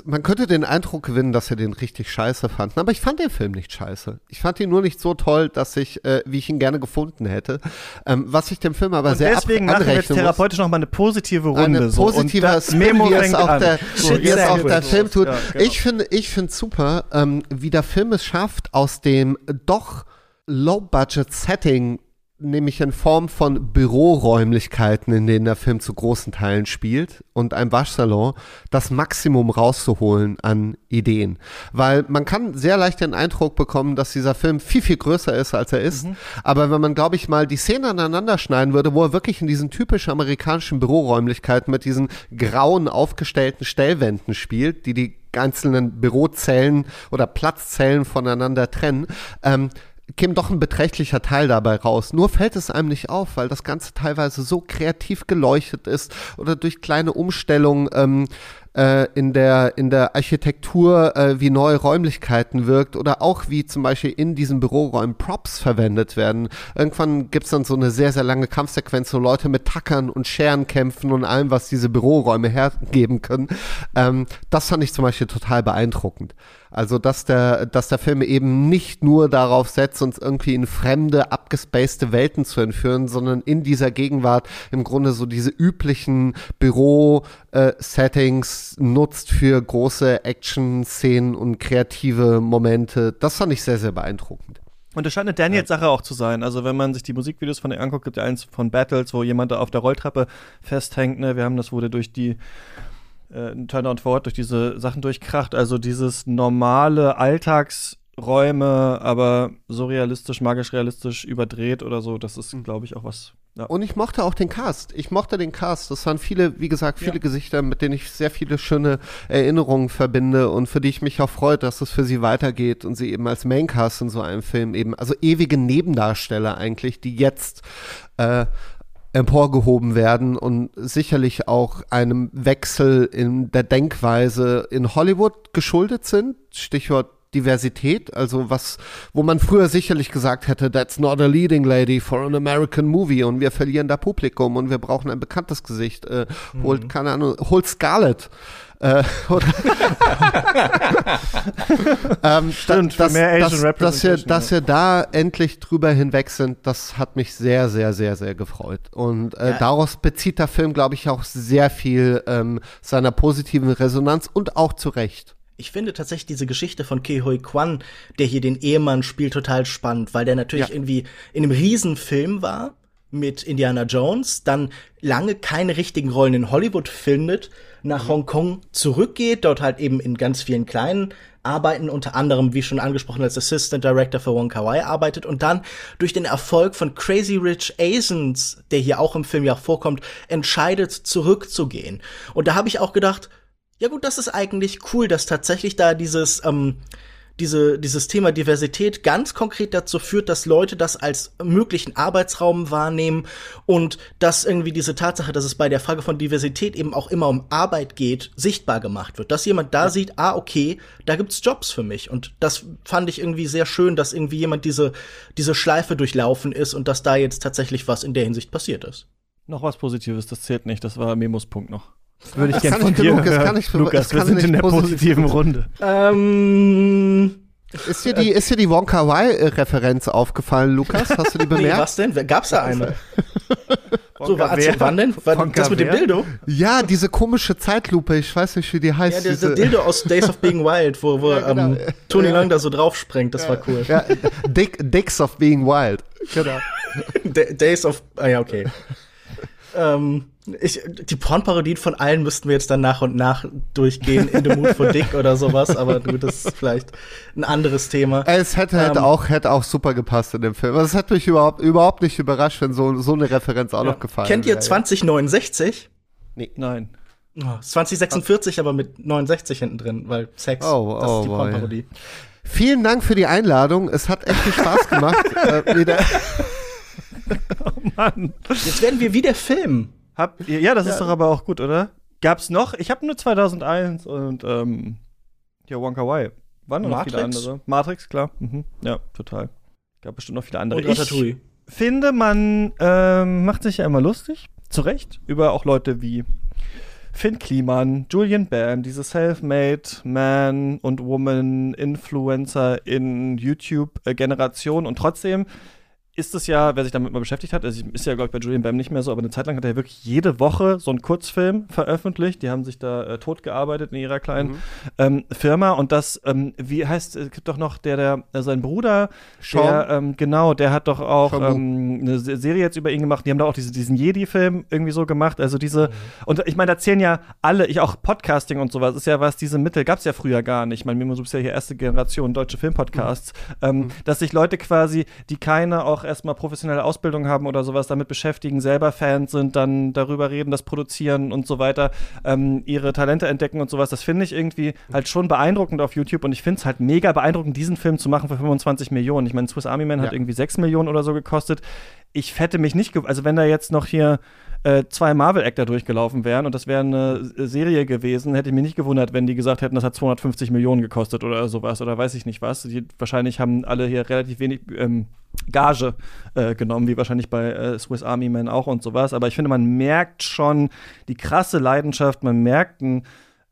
man könnte den Eindruck gewinnen, dass er den richtig scheiße fand. Aber ich fand den Film nicht scheiße. Ich fand ihn nur nicht so toll, dass ich, äh, wie ich ihn gerne gefunden hätte. Ähm, was ich dem Film aber und sehr deswegen wir jetzt therapeutisch noch mal eine positive Runde. Eine positive so. Memo wie es auch an. der, so, wie es auch der Film tut. Ja, genau. Ich finde, ich finde super, ähm, wie der Film es schafft, aus dem doch Low-Budget-Setting nämlich in Form von Büroräumlichkeiten, in denen der Film zu großen Teilen spielt und einem Waschsalon, das Maximum rauszuholen an Ideen. Weil man kann sehr leicht den Eindruck bekommen, dass dieser Film viel, viel größer ist, als er ist. Mhm. Aber wenn man, glaube ich, mal die Szenen aneinander schneiden würde, wo er wirklich in diesen typisch amerikanischen Büroräumlichkeiten mit diesen grauen aufgestellten Stellwänden spielt, die die einzelnen Bürozellen oder Platzzellen voneinander trennen, ähm, käme doch ein beträchtlicher Teil dabei raus. Nur fällt es einem nicht auf, weil das Ganze teilweise so kreativ geleuchtet ist oder durch kleine Umstellungen ähm, äh, in, der, in der Architektur äh, wie neue Räumlichkeiten wirkt oder auch wie zum Beispiel in diesen Büroräumen Props verwendet werden. Irgendwann gibt es dann so eine sehr, sehr lange Kampfsequenz, wo Leute mit Tackern und Scheren kämpfen und allem, was diese Büroräume hergeben können. Ähm, das fand ich zum Beispiel total beeindruckend. Also, dass der, dass der Film eben nicht nur darauf setzt, uns irgendwie in fremde, abgespacede Welten zu entführen, sondern in dieser Gegenwart im Grunde so diese üblichen Büro-Settings äh, nutzt für große Action-Szenen und kreative Momente. Das fand ich sehr, sehr beeindruckend. Und das scheint eine Daniels-Sache auch zu sein. Also, wenn man sich die Musikvideos von ihr anguckt, gibt es eins von Battles, wo jemand da auf der Rolltreppe festhängt. Ne? Wir haben das, wurde durch die äh, ein Turnout Forward durch diese Sachen durchkracht. Also dieses normale Alltagsräume, aber so realistisch, magisch realistisch überdreht oder so, das ist, glaube ich, auch was. Ja. Und ich mochte auch den Cast. Ich mochte den Cast. Das waren viele, wie gesagt, viele ja. Gesichter, mit denen ich sehr viele schöne Erinnerungen verbinde und für die ich mich auch freue, dass es für sie weitergeht und sie eben als Maincast in so einem Film eben, also ewige Nebendarsteller eigentlich, die jetzt äh, emporgehoben werden und sicherlich auch einem Wechsel in der Denkweise in Hollywood geschuldet sind. Stichwort Diversität, also was, wo man früher sicherlich gesagt hätte, that's not a leading lady for an American movie und wir verlieren da Publikum und wir brauchen ein bekanntes Gesicht. Äh, mhm. Holt, keine Ahnung, holt Scarlett äh, (laughs) ähm, Stimmt, da, dass, mehr Asian dass, dass, wir, dass wir da endlich drüber hinweg sind, das hat mich sehr, sehr, sehr, sehr gefreut. Und äh, ja. daraus bezieht der Film, glaube ich, auch sehr viel ähm, seiner positiven Resonanz und auch zu Recht. Ich finde tatsächlich diese Geschichte von Ke Hoi Kwan, der hier den Ehemann spielt, total spannend, weil der natürlich ja. irgendwie in einem Riesenfilm war mit Indiana Jones, dann lange keine richtigen Rollen in Hollywood findet, nach. Hongkong zurückgeht, dort halt eben in ganz vielen kleinen Arbeiten, unter anderem, wie schon angesprochen, als Assistant Director für Wong Kar Wai arbeitet und dann durch den Erfolg von Crazy Rich Asians, der hier auch im Film ja vorkommt, entscheidet, zurückzugehen. Und da habe ich auch gedacht, ja gut, das ist eigentlich cool, dass tatsächlich da dieses ähm, diese, dieses Thema Diversität ganz konkret dazu führt, dass Leute das als möglichen Arbeitsraum wahrnehmen und dass irgendwie diese Tatsache, dass es bei der Frage von Diversität eben auch immer um Arbeit geht, sichtbar gemacht wird. Dass jemand da ja. sieht, ah, okay, da gibt's Jobs für mich. Und das fand ich irgendwie sehr schön, dass irgendwie jemand diese, diese Schleife durchlaufen ist und dass da jetzt tatsächlich was in der Hinsicht passiert ist. Noch was Positives, das zählt nicht, das war Memos Punkt noch. Würde ich gerne von dir genug, hören. Kann ich, Lukas, wir sind in der positiven Runde. Ähm, ist dir die, ist dir die Wonka Y-Referenz aufgefallen, Lukas? Hast du die (laughs) bemerkt? Nee, was denn? Gab's da eine? so, war, wann denn? War das mit dem Dildo? Ja, diese komische Zeitlupe, ich weiß nicht, wie die heißt. Ja, der, Dildo aus Days of Being Wild, wo, wo (laughs) ja, genau. ähm, Tony ja. Lang da so drauf sprengt, das ja. war cool. Ja, Dick, Dicks of Being Wild. Genau. (laughs) Days of, ah ja, okay. ähm, ich, die Pornparodien von allen müssten wir jetzt dann nach und nach durchgehen, in the Mood for (laughs) Dick oder sowas, aber gut, das ist vielleicht ein anderes Thema. Es hätte, ähm, hätte, auch, hätte auch super gepasst in dem Film. Also es hat mich überhaupt, überhaupt nicht überrascht, wenn so, so eine Referenz auch ja. noch gefallen Kennt ihr 2069? Nee. Nein. Oh, 2046, aber mit 69 hinten drin, weil Sex, oh, das oh, ist die Pornparodie. Vielen Dank für die Einladung. Es hat echt viel Spaß gemacht. (laughs) äh, oh Mann. Jetzt werden wir wieder filmen. Ihr, ja, das ist doch aber auch gut, oder? Gab's noch? Ich habe nur 2001 und ähm, ja, Wonka Wai. Waren noch Matrix? viele andere. Matrix, klar. Mhm. Ja, total. Gab bestimmt noch viele andere. Und Ratatouille. Ich finde, man ähm, macht sich ja immer lustig, zu Recht, über auch Leute wie Finn Kliman, Julian Bam, diese Self-Made Man und Woman Influencer in YouTube-Generation. Und trotzdem ist es ja, wer sich damit mal beschäftigt hat, also ist ja, glaube ich, bei Julian Bam nicht mehr so, aber eine Zeit lang hat er ja wirklich jede Woche so einen Kurzfilm veröffentlicht. Die haben sich da äh, totgearbeitet in ihrer kleinen ähm, Firma. Und das, ähm, wie heißt, es gibt doch noch der, der, äh, sein Bruder, Sean. der, ähm, genau, der hat doch auch ähm, eine Se- Serie jetzt über ihn gemacht. Die haben da auch diese, diesen Jedi-Film irgendwie so gemacht. Also diese, und ich meine, da zählen ja alle, ich auch Podcasting und sowas, ist ja was, diese Mittel gab es ja früher gar nicht. Ich meine, du bist ja hier erste Generation deutsche Filmpodcasts, ähm, dass sich Leute quasi, die keine auch erstmal professionelle Ausbildung haben oder sowas, damit beschäftigen, selber Fans sind, dann darüber reden, das produzieren und so weiter, ähm, ihre Talente entdecken und sowas. Das finde ich irgendwie halt schon beeindruckend auf YouTube und ich finde es halt mega beeindruckend, diesen Film zu machen für 25 Millionen. Ich meine, Swiss Army Man hat Ja. irgendwie 6 Millionen oder so gekostet. Ich hätte mich nicht, also wenn da jetzt noch hier äh, zwei Marvel-Actor durchgelaufen wären und das wäre eine Serie gewesen, hätte ich mich nicht gewundert, wenn die gesagt hätten, das hat 250 Millionen gekostet oder sowas oder weiß ich nicht was. Die, wahrscheinlich haben alle hier relativ wenig ähm, Gage äh, genommen, wie wahrscheinlich bei äh, Swiss Army Man auch und sowas. Aber ich finde, man merkt schon die krasse Leidenschaft, man merkt einen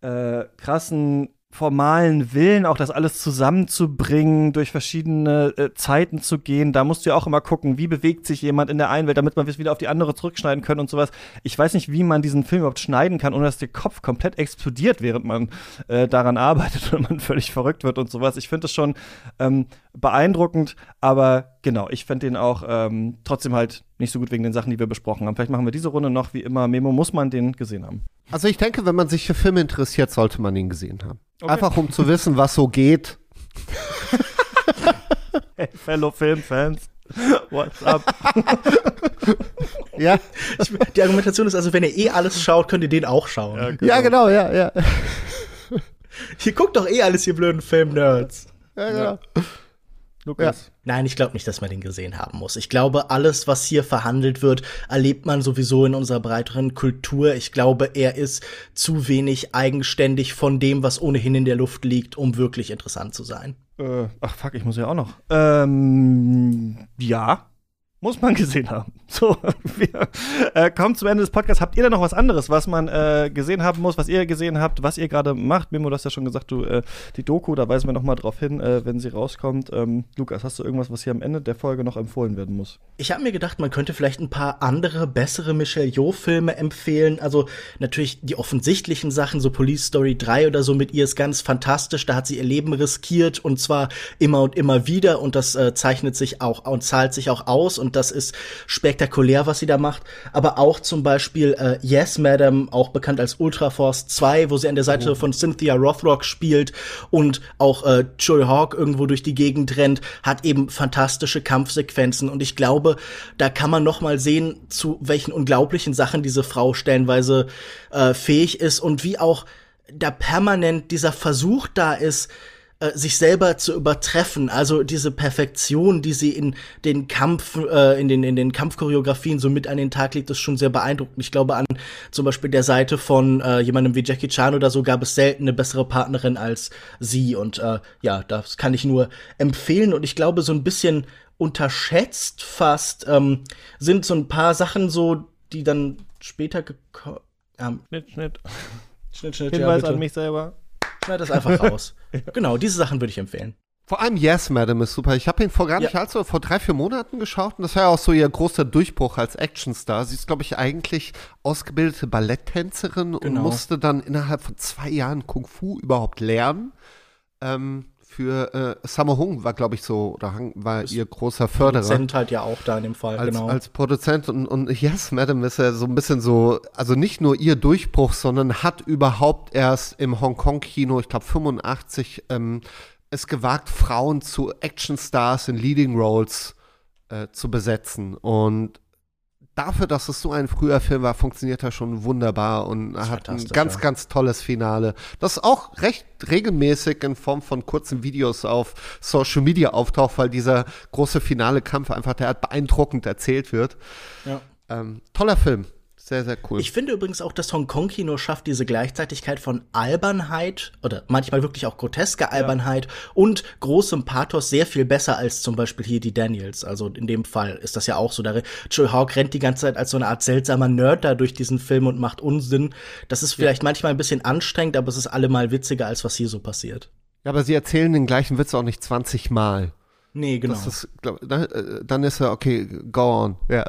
äh, krassen formalen Willen, auch das alles zusammenzubringen, durch verschiedene äh, Zeiten zu gehen. Da musst du ja auch immer gucken, wie bewegt sich jemand in der einen Welt, damit man es wieder auf die andere zurückschneiden können und sowas. Ich weiß nicht, wie man diesen Film überhaupt schneiden kann, ohne dass der Kopf komplett explodiert, während man äh, daran arbeitet (laughs) und man völlig verrückt wird und sowas. Ich finde es schon ähm, beeindruckend, aber genau, ich finde den auch ähm, trotzdem halt nicht so gut wegen den Sachen, die wir besprochen haben. Vielleicht machen wir diese Runde noch, wie immer. Memo muss man den gesehen haben. Also ich denke, wenn man sich für Filme interessiert, sollte man ihn gesehen haben. Einfach um zu wissen, was so geht. (laughs) Hey, Fellow Filmfans, what's up? (laughs) Ja, Ich, die Argumentation ist also, wenn ihr eh alles schaut, könnt ihr den auch schauen. ja, genau, ja, ja. (laughs) Ihr guckt doch eh alles, ihr blöden Film-Nerds. ja, genau. Lukas. Nein, ich glaube nicht, dass man den gesehen haben muss. Ich glaube, alles, was hier verhandelt wird, erlebt man sowieso in unserer breiteren Kultur. Ich glaube, er ist zu wenig eigenständig von dem, was ohnehin in der Luft liegt, um wirklich interessant zu sein. Äh, ach fuck, ich muss ja auch noch. Ähm, ja. Muss man gesehen haben. (laughs) So, wir äh, kommen zum Ende des Podcasts. Habt ihr da noch was anderes, was man äh, gesehen haben muss, was ihr gesehen habt, was ihr gerade macht? Mimo, du hast ja schon gesagt, du, äh, die Doku, da weisen wir noch mal drauf hin, äh, wenn sie rauskommt. Ähm, Lukas, hast du irgendwas, was hier am Ende der Folge noch empfohlen werden muss? Ich habe mir gedacht, man könnte vielleicht ein paar andere, bessere Michelle Yeoh-Filme empfehlen. Also natürlich die offensichtlichen Sachen, so Police Story 3 oder so mit ihr ist ganz fantastisch. Da hat sie ihr Leben riskiert und zwar immer und immer wieder und das äh, zeichnet sich auch und zahlt sich auch aus und das ist spektakulär, was sie da macht. Aber auch zum Beispiel äh, Yes Madam, auch bekannt als Ultra Force 2, wo sie an der Seite von Cynthia Rothrock spielt und auch äh, Joy Hawk irgendwo durch die Gegend rennt, hat eben fantastische Kampfsequenzen und ich glaube, da kann man noch mal sehen, zu welchen unglaublichen Sachen diese Frau stellenweise äh, fähig ist und wie auch da permanent dieser Versuch da ist, äh, sich selber zu übertreffen, also diese Perfektion, die sie in den Kampf, äh, in den in den Kampfchoreografien so mit an den Tag legt, ist schon sehr beeindruckend. Ich glaube an zum Beispiel der Seite von äh, jemandem wie Jackie Chan oder so gab es selten eine bessere Partnerin als sie und äh, ja, das kann ich nur empfehlen und ich glaube so ein bisschen unterschätzt fast ähm, sind so ein paar Sachen so, die dann später gekommen. Ähm, Schnitt, Schnitt. Schnitt, Schnitt, Hinweis bitte. an mich selber. Schneid das einfach raus. (laughs) Genau, diese Sachen würde ich empfehlen. Vor allem Yes, Madam ist super. Ich habe ihn vor gar nicht Ja. allzu, vor drei, vier Monaten geschaut und das war ja auch so ihr großer Durchbruch als Actionstar. Sie ist, glaube ich, eigentlich ausgebildete Balletttänzerin und Genau. musste dann innerhalb von zwei Jahren Kung Fu überhaupt lernen. Ähm, für äh, Sammo Hung war, glaube ich, so, oder Hang war ihr großer Förderer. Sind halt ja auch da in dem Fall, als, genau. als Produzent und, und Yes, Madam ist ja so ein bisschen so, also nicht nur ihr Durchbruch, sondern hat überhaupt erst im Hongkong-Kino, ich glaube 85, ähm, es gewagt, Frauen zu Actionstars in Leading Roles äh, zu besetzen. Und dafür, dass es so ein früher Film war, funktioniert er schon wunderbar und hat ein ganz, ja. ganz tolles Finale. Das auch recht regelmäßig in Form von kurzen Videos auf Social Media auftaucht, weil dieser große finale Kampf einfach derart beeindruckend erzählt wird. ja. Ähm, toller Film. Sehr, sehr cool. Ich finde übrigens auch, dass Hongkong-Kino schafft diese Gleichzeitigkeit von Albernheit oder manchmal wirklich auch grotesker Albernheit und großem Pathos sehr viel besser als zum Beispiel hier die Daniels. Also in dem Fall ist das ja auch so. Da Joe Hawk rennt die ganze Zeit als so eine Art seltsamer Nerd da durch diesen Film und macht Unsinn. Das ist vielleicht manchmal ein bisschen anstrengend, aber es ist allemal witziger, als was hier so passiert. ja, aber sie erzählen den gleichen Witz auch nicht 20 Mal. Nee, genau. Ist, glaub, dann, äh, dann ist er, okay, go on. Ja.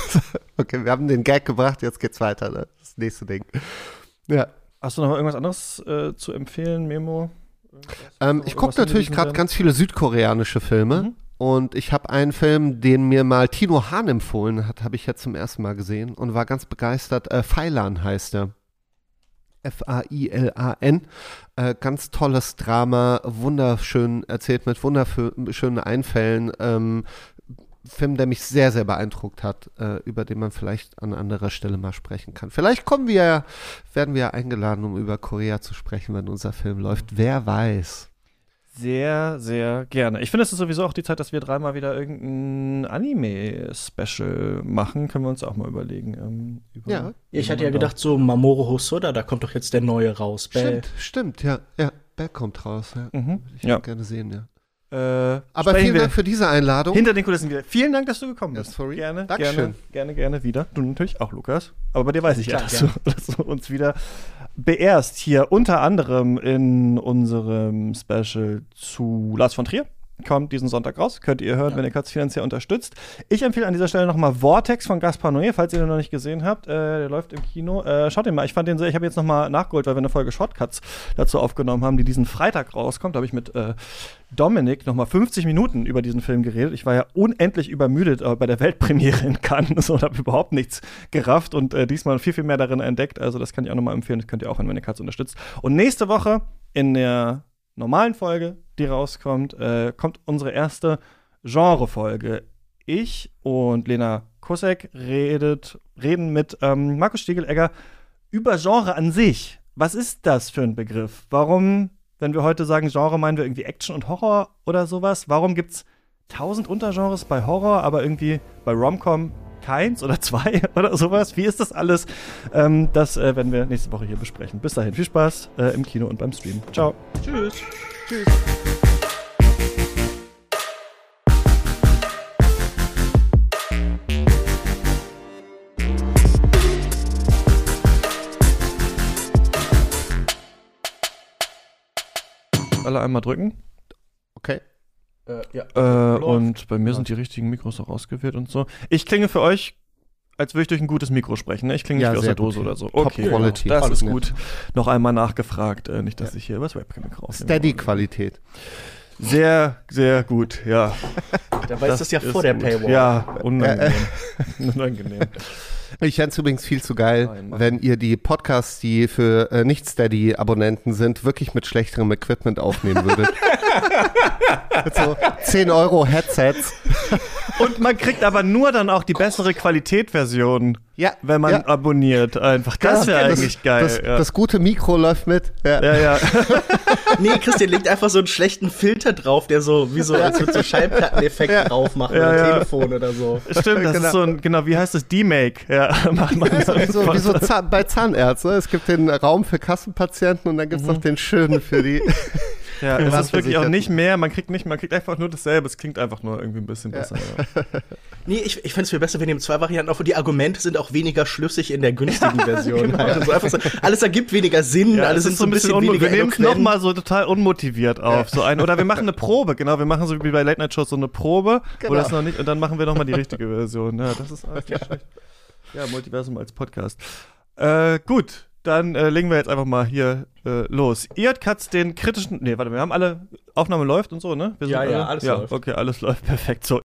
(laughs) okay, wir haben den Gag gebracht, jetzt geht's weiter. Ne? Das nächste Ding. Ja. Hast du noch irgendwas anderes äh, zu empfehlen, Memo? Ähm, ich gucke natürlich gerade ganz viele südkoreanische Filme. Mhm. Und ich habe einen Film, den mir mal Tino Hahn empfohlen hat, habe ich jetzt zum ersten Mal gesehen und war ganz begeistert. Äh, Pfeilan heißt er. F-A-I-L-A-N. Äh, ganz tolles Drama, wunderschön erzählt mit wunderschönen Einfällen. Ähm, Film, der mich sehr, sehr beeindruckt hat, äh, über den man vielleicht an anderer Stelle mal sprechen kann. Vielleicht kommen wir, werden wir eingeladen, um über Korea zu sprechen, wenn unser Film läuft. Wer weiß. Sehr, sehr gerne. Ich finde, es ist sowieso auch die Zeit, dass wir dreimal wieder irgendein Anime-Special machen. Können wir uns auch mal überlegen. Ähm, über, Ja. ich hatte ja gedacht, so Mamoru Hosoda, da kommt doch jetzt der neue raus. Bell. Stimmt, stimmt, ja. Ja, Bell kommt raus, ja. Mhm. Würde ich Ja. auch gerne sehen, ja. Äh, Aber vielen Dank für diese Einladung. hinter den Kulissen wieder. Vielen Dank, dass du gekommen Ja, bist. sorry. Gerne, Dankeschön. gerne, gerne, gerne wieder. Du natürlich auch, Lukas. Aber bei dir weiß ich ja, dass du, (laughs) dass du uns wieder beehrst hier unter anderem in unserem Special zu Lars von Trier. Kommt diesen Sonntag raus, könnt ihr hören, wenn ihr Katz finanziell unterstützt. Ich empfehle an dieser Stelle nochmal Vortex von Gaspar Noé, falls ihr den noch nicht gesehen habt. Äh, der läuft im Kino. Äh, schaut den mal, ich fand den sehr, ich habe jetzt nochmal nachgeholt, weil wir eine Folge Shortcuts dazu aufgenommen haben, die diesen Freitag rauskommt. Da habe ich mit äh, Dominik nochmal 50 Minuten über diesen Film geredet. Ich war ja unendlich übermüdet äh, bei der Weltpremiere in Cannes (laughs) und habe überhaupt nichts gerafft und äh, diesmal viel, viel mehr darin entdeckt. Also das kann ich auch nochmal empfehlen. Das könnt ihr auch, wenn ihr Katz unterstützt. Und nächste Woche in der normalen Folge, die rauskommt, äh, kommt unsere erste Genre-Folge. Ich und Lena Kosek redet, reden mit ähm, Markus Stiegelegger über Genre an sich. Was ist das für ein Begriff? Warum, wenn wir heute sagen Genre, meinen wir irgendwie Action und Horror oder sowas? Warum gibt's tausend Untergenres bei Horror, aber irgendwie bei Romcom keins oder (laughs) zwei oder sowas? Wie ist das alles? Ähm, das äh, werden wir nächste Woche hier besprechen. Bis dahin, viel Spaß äh, im Kino und beim Stream. Ciao. Tschüss. Alle einmal drücken. Okay. Äh, ja. Äh, und bei mir sind die richtigen Mikros auch ausgewählt und so. Ich klinge für euch, als würde ich durch ein gutes Mikro sprechen. Ne? Ich klinge Ja, nicht wie aus sehr der Dose gut. oder so. Top Okay, Quality. das Alles ist gut. gut. Noch einmal nachgefragt. Äh, nicht, dass ich hier übers Webcam raus. Steady-Qualität. Sehr, sehr gut, ja. (laughs) Dabei ist das ja vor der gut. Paywall. Ja, unangenehm. (laughs) unangenehm. Ich fände es übrigens viel zu geil, Nein, wenn ihr die Podcasts, die für äh, Nicht-Steady-Abonnenten sind, wirklich mit schlechterem Equipment aufnehmen würdet. mit (laughs) so 10 Euro Headsets. Und man kriegt aber nur dann auch die bessere Qualität-Version, Ja, wenn man ja. abonniert. Einfach. Das wäre eigentlich geil. Das, ja. das gute Mikro läuft mit. Ja. ja, ja. (laughs) Nee, Christian legt einfach so einen schlechten Filter drauf, der so, wie so, als würde so Schallplatteneffekt drauf (laughs) machen Ja, oder ja. Telefon oder so. Stimmt, das Genau. ist so ein, genau, wie heißt das? D-Make. Ja, (laughs) macht man so. Wie so, wie so Zahn, bei Zahnärzten. ne? Es gibt den Raum für Kassenpatienten und dann gibt es noch den schönen für die. Ja, es ist wirklich auch nicht mehr, man kriegt nicht, man kriegt einfach nur dasselbe, es klingt einfach nur irgendwie ein bisschen besser. Ja. (laughs) Nee, ich, ich fände es viel besser, wir nehmen zwei Varianten auf und die Argumente sind auch weniger schlüssig in der günstigen (laughs) Version. Also einfach so, alles ergibt weniger Sinn, Ja, alles ist so ein bisschen unmo- weniger Wir nehmen es nochmal so total unmotiviert auf. So ein, oder wir machen eine Probe, genau, wir machen so wie bei Late Night Shows so eine Probe, wo Genau. das noch nicht, und dann machen wir nochmal die richtige Version. Ja, das ist (laughs) alles nicht schlecht. Ja, Multiversum als Podcast. Äh, gut, dann äh, legen wir jetzt einfach mal hier äh, los. Ihr hat Katz den kritischen, nee, warte, wir haben alle, Aufnahme läuft und so, ne? Wir Ja, ja, alle, alles ja, läuft. Okay, alles läuft (laughs) perfekt. So,